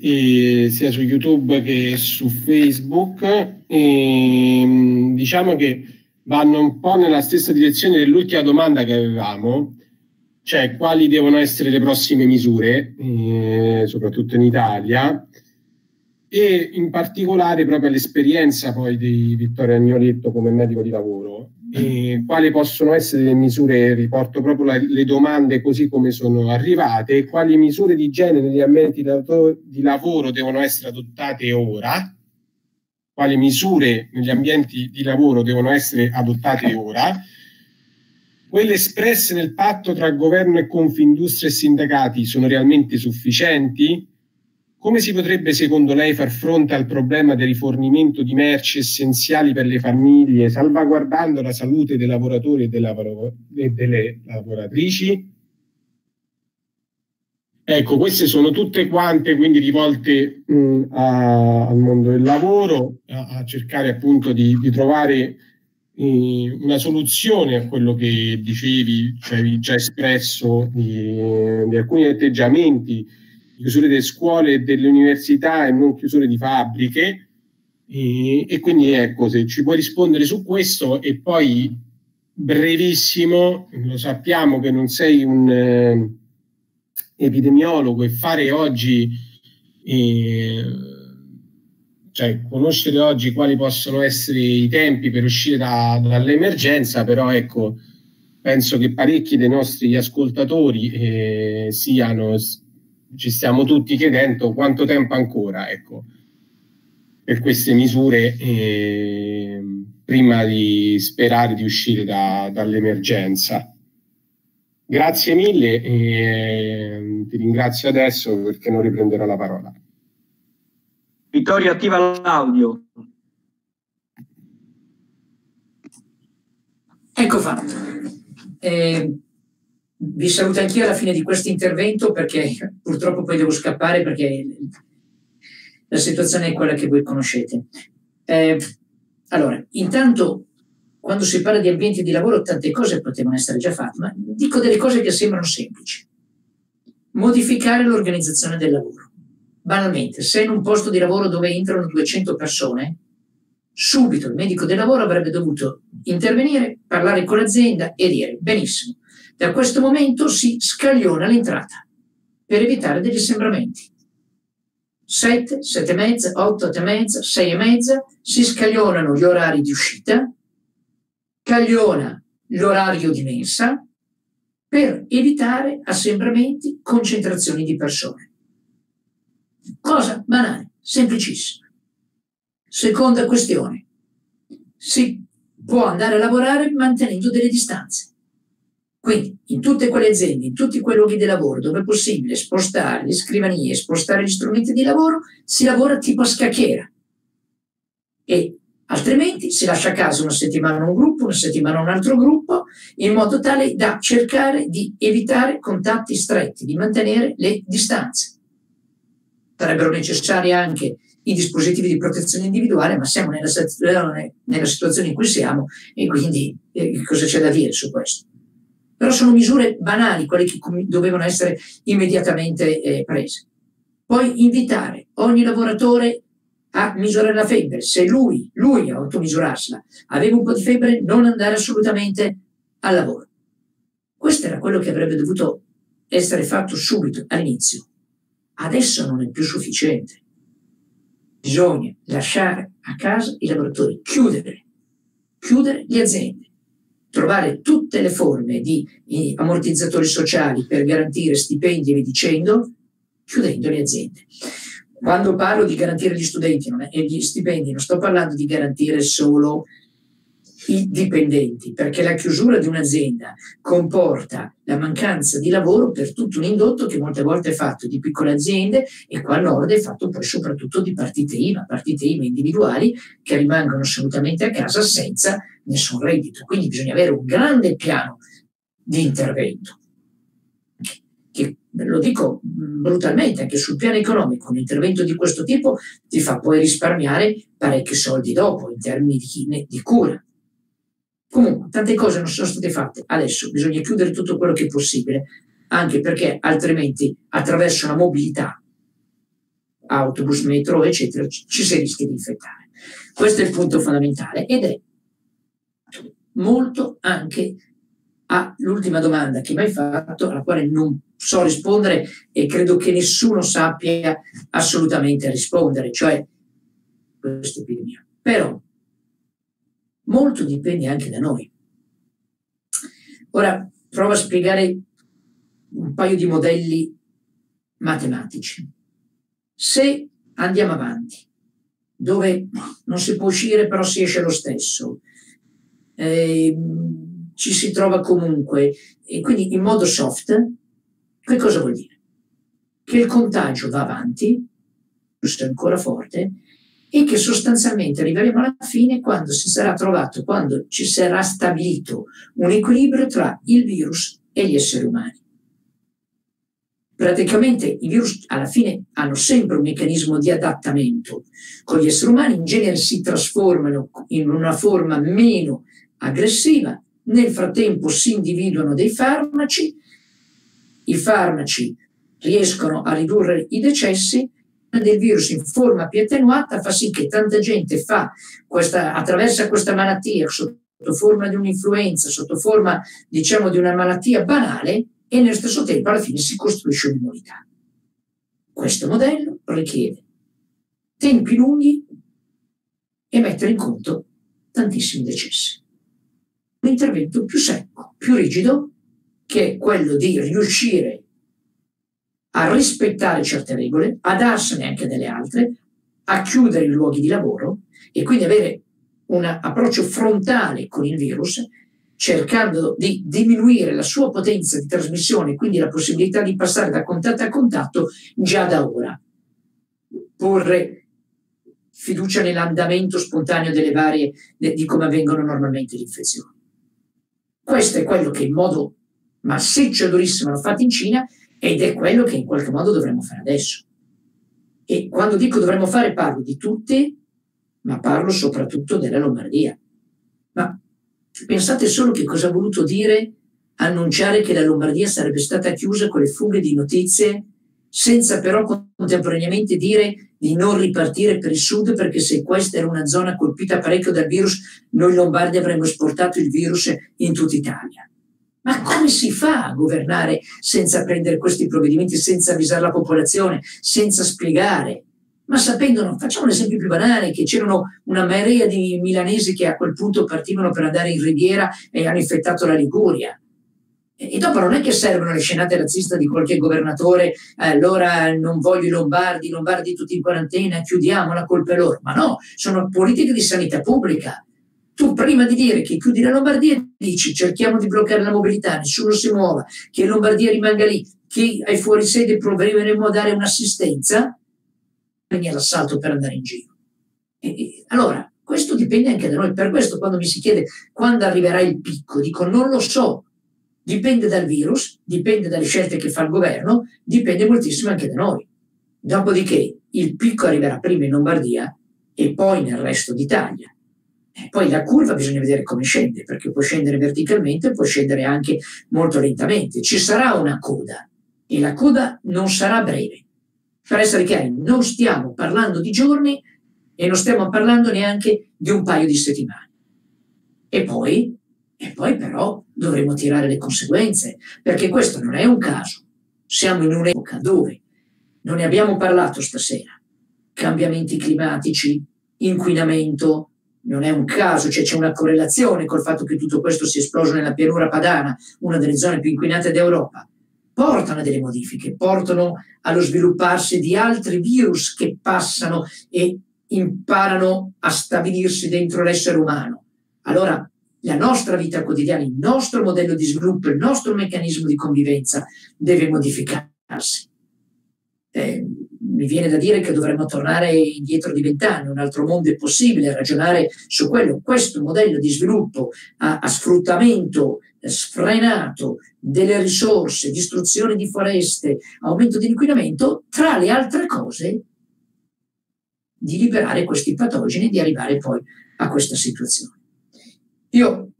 eh, sia su YouTube che su Facebook. E, diciamo che vanno un po' nella stessa direzione dell'ultima domanda che avevamo, cioè quali devono essere le prossime misure, eh, soprattutto in Italia, e in particolare proprio l'esperienza poi di Vittorio Agnoletto come medico di lavoro eh, quali possono essere le misure, riporto proprio la, le domande così come sono arrivate, quali misure di genere negli ambienti di lavoro devono essere adottate ora, quali misure negli ambienti di lavoro devono essere adottate ora, quelle espresse nel patto tra governo e Confindustria e sindacati sono realmente sufficienti? Come si potrebbe, secondo lei, far fronte al problema del rifornimento di merci essenziali per le famiglie, salvaguardando la salute dei lavoratori e delle lavoratrici? Ecco, queste sono tutte quante quindi rivolte mh, a, al mondo del lavoro, a, a cercare appunto di, di trovare una soluzione a quello che dicevi, cioè avevi già espresso di, di alcuni atteggiamenti chiusure delle scuole e delle università e non chiusure di fabbriche. E, e, quindi ecco, se ci puoi rispondere su questo e poi brevissimo, lo sappiamo che non sei un eh, epidemiologo e fare oggi, eh, cioè conoscere oggi quali possono essere i tempi per uscire da, dall'emergenza, però ecco, penso che parecchi dei nostri ascoltatori eh, siano ci stiamo tutti chiedendo quanto tempo ancora ecco, per queste misure eh, prima di sperare di uscire da, dall'emergenza. Grazie mille e eh, ti ringrazio adesso perché non riprenderò la parola. Vittorio, attiva l'audio. Ecco fatto. Eh, vi saluto anch'io alla fine di questo intervento perché purtroppo poi devo scappare perché la situazione è quella che voi conoscete. Eh, allora, intanto quando si parla di ambienti di lavoro tante cose potevano essere già fatte, ma dico delle cose che sembrano semplici. Modificare l'organizzazione del lavoro. Banalmente, se in un posto di lavoro dove entrano 200 persone, subito il medico del lavoro avrebbe dovuto intervenire, parlare con l'azienda e dire benissimo, da questo momento si scagliona l'entrata per evitare degli assembramenti. 7, 7 e mezza, 8, 8 e mezza, 6 e mezza, si scaglionano gli orari di uscita, cagliona l'orario di mensa per evitare assembramenti, concentrazioni di persone. Cosa banale, semplicissima. Seconda questione, si può andare a lavorare mantenendo delle distanze. Quindi in tutte quelle aziende, in tutti quei luoghi di lavoro dove è possibile spostare le scrivanie, spostare gli strumenti di lavoro, si lavora tipo a scacchiera. E altrimenti si lascia a casa una settimana un gruppo, una settimana un altro gruppo, in modo tale da cercare di evitare contatti stretti, di mantenere le distanze. Sarebbero necessari anche i dispositivi di protezione individuale, ma siamo nella situazione, nella situazione in cui siamo e quindi eh, cosa c'è da dire su questo? Però sono misure banali, quelle che dovevano essere immediatamente eh, prese. Poi invitare ogni lavoratore a misurare la febbre. Se lui, lui a automisuраrsela, aveva un po' di febbre, non andare assolutamente al lavoro. Questo era quello che avrebbe dovuto essere fatto subito, all'inizio. Adesso non è più sufficiente. Bisogna lasciare a casa i lavoratori, chiudere, chiudere le aziende, trovare tutte le forme di ammortizzatori sociali per garantire stipendi e via dicendo, chiudendo le aziende. Quando parlo di garantire gli studenti e gli stipendi, non sto parlando di garantire solo i dipendenti, perché la chiusura di un'azienda comporta la mancanza di lavoro per tutto un indotto che molte volte è fatto di piccole aziende e qua al nord è fatto poi soprattutto di partite IVA, partite IVA individuali che rimangono assolutamente a casa senza nessun reddito. Quindi bisogna avere un grande piano di intervento. Lo dico brutalmente, anche sul piano economico, un intervento di questo tipo ti fa poi risparmiare parecchi soldi dopo in termini di, di cura Comunque, tante cose non sono state fatte. Adesso bisogna chiudere tutto quello che è possibile, anche perché altrimenti attraverso la mobilità, autobus, metro, eccetera, ci si rischia di infettare. Questo è il punto fondamentale ed è molto anche all'ultima domanda che mi hai fatto, alla quale non so rispondere e credo che nessuno sappia assolutamente rispondere, cioè questa epidemia. Però molto dipende anche da noi. Ora provo a spiegare un paio di modelli matematici. Se andiamo avanti, dove non si può uscire però si esce lo stesso, eh, ci si trova comunque, e quindi in modo soft, che cosa vuol dire? Che il contagio va avanti, è ancora forte, e che sostanzialmente arriveremo alla fine quando si sarà trovato, quando ci sarà stabilito un equilibrio tra il virus e gli esseri umani. Praticamente i virus alla fine hanno sempre un meccanismo di adattamento. Con gli esseri umani in genere si trasformano in una forma meno aggressiva, nel frattempo si individuano dei farmaci, i farmaci riescono a ridurre i decessi del virus in forma più attenuata fa sì che tanta gente fa questa, attraversa questa malattia sotto forma di un'influenza, sotto forma diciamo di una malattia banale e nello stesso tempo alla fine si costruisce un'immunità. Questo modello richiede tempi lunghi e mettere in conto tantissimi decessi. Un intervento più secco, più rigido, che è quello di riuscire a rispettare certe regole, a darsene anche delle altre, a chiudere i luoghi di lavoro e quindi avere un approccio frontale con il virus, cercando di diminuire la sua potenza di trasmissione, quindi la possibilità di passare da contatto a contatto già da ora. Porre fiducia nell'andamento spontaneo delle varie, di come avvengono normalmente le infezioni. Questo è quello che in modo massiccio e durissimo hanno fatto in Cina ed è quello che in qualche modo dovremmo fare adesso. E quando dico dovremmo fare parlo di tutti, ma parlo soprattutto della Lombardia. Ma pensate solo che cosa ha voluto dire annunciare che la Lombardia sarebbe stata chiusa con le fughe di notizie, senza però contemporaneamente dire di non ripartire per il sud, perché se questa era una zona colpita parecchio dal virus, noi lombardi avremmo esportato il virus in tutta Italia. Ma come si fa a governare senza prendere questi provvedimenti, senza avvisare la popolazione, senza spiegare? Ma sapendo, facciamo un esempio più banale, che c'erano una marea di milanesi che a quel punto partivano per andare in Riviera e hanno infettato la Liguria. E dopo non è che servono le scenate razziste di qualche governatore, eh, allora non voglio i lombardi, i lombardi tutti in quarantena, chiudiamo, la colpa è loro. Ma no, sono politiche di sanità pubblica tu prima di dire che chiudi la Lombardia dici cerchiamo di bloccare la mobilità, nessuno si muova, che Lombardia rimanga lì, che ai fuori sede proveremo a dare un'assistenza, vieni all'assalto per andare in giro. E, e, allora, questo dipende anche da noi. Per questo quando mi si chiede quando arriverà il picco, dico non lo so. Dipende dal virus, dipende dalle scelte che fa il governo, dipende moltissimo anche da noi. Dopodiché il picco arriverà prima in Lombardia e poi nel resto d'Italia. Poi la curva bisogna vedere come scende, perché può scendere verticalmente, può scendere anche molto lentamente. Ci sarà una coda e la coda non sarà breve. Per essere chiari, non stiamo parlando di giorni e non stiamo parlando neanche di un paio di settimane. E poi, e poi però dovremo tirare le conseguenze, perché questo non è un caso. Siamo in un'epoca dove, non ne abbiamo parlato stasera, cambiamenti climatici, inquinamento, non è un caso, cioè c'è una correlazione col fatto che tutto questo sia esploso nella pianura padana, una delle zone più inquinate d'Europa. Portano a delle modifiche, portano allo svilupparsi di altri virus che passano e imparano a stabilirsi dentro l'essere umano. Allora, la nostra vita quotidiana, il nostro modello di sviluppo, il nostro meccanismo di convivenza deve modificarsi. Eh, mi viene da dire che dovremmo tornare indietro di vent'anni, un altro mondo è possibile, ragionare su quello. Questo modello di sviluppo a, a sfruttamento sfrenato delle risorse, distruzione di foreste, aumento dell'inquinamento, tra le altre cose, di liberare questi patogeni e di arrivare poi a questa situazione. Io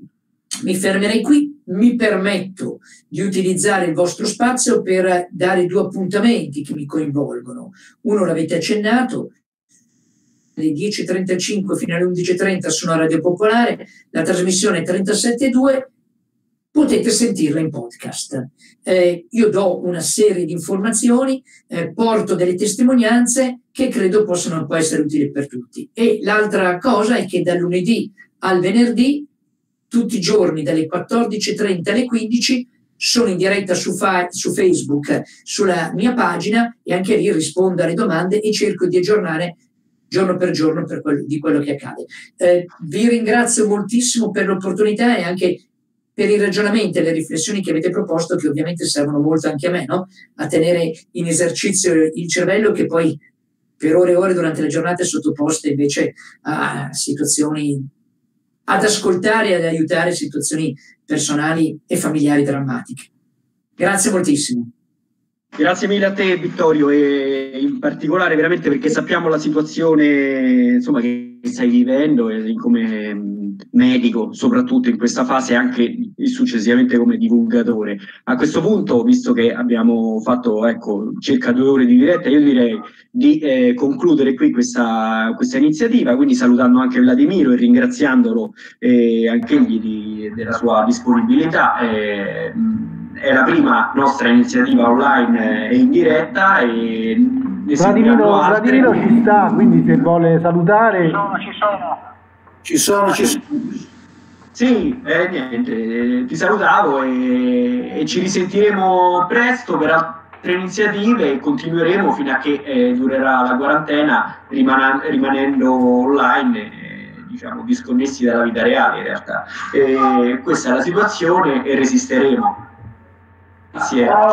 mi fermerei qui, mi permetto di utilizzare il vostro spazio per dare due appuntamenti che mi coinvolgono. Uno l'avete accennato, alle 10.35 fino alle 11.30 sono a Radio Popolare, la trasmissione 37.2 potete sentirla in podcast. Eh, io do una serie di informazioni, eh, porto delle testimonianze che credo possano essere utili per tutti. E l'altra cosa è che dal lunedì al venerdì, tutti i giorni dalle 14.30 alle 15, sono in diretta su, fa- su, Facebook, sulla mia pagina e anche lì rispondo alle domande e cerco di aggiornare giorno per giorno per quello, di quello che accade. Eh, vi ringrazio moltissimo per l'opportunità e anche per i ragionamenti e le riflessioni che avete proposto, che ovviamente servono molto anche a me, no? a tenere in esercizio il cervello che poi per ore e ore durante la giornata è sottoposto invece a situazioni, ad ascoltare e ad aiutare situazioni personali e familiari drammatiche. Grazie moltissimo. Grazie mille a te Vittorio e in particolare veramente perché sappiamo la situazione insomma, che stai vivendo e come medico, soprattutto in questa fase anche successivamente come divulgatore. A questo punto, visto che abbiamo fatto ecco, circa due ore di diretta, io direi di eh, concludere qui questa, questa, iniziativa, quindi salutando anche Vladimiro e ringraziandolo eh, anche egli di, della sua disponibilità. Eh, è la prima nostra iniziativa online e in diretta e Vladimiro, Vladimiro ci sta, quindi se vuole salutare... Ci sono, ci sono. Ci sono, ci sono. Sì, eh, niente, ti salutavo e, e, ci risentiremo presto per altre iniziative e continueremo fino a che eh, durerà la quarantena riman- rimanendo online. Eh, diciamo disconnessi dalla vita reale in realtà. E questa è la situazione e resisteremo. Grazie. Ciao.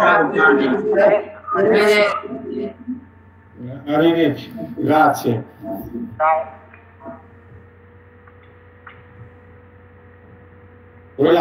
Arrivederci. Grazie. Ciao. Pero la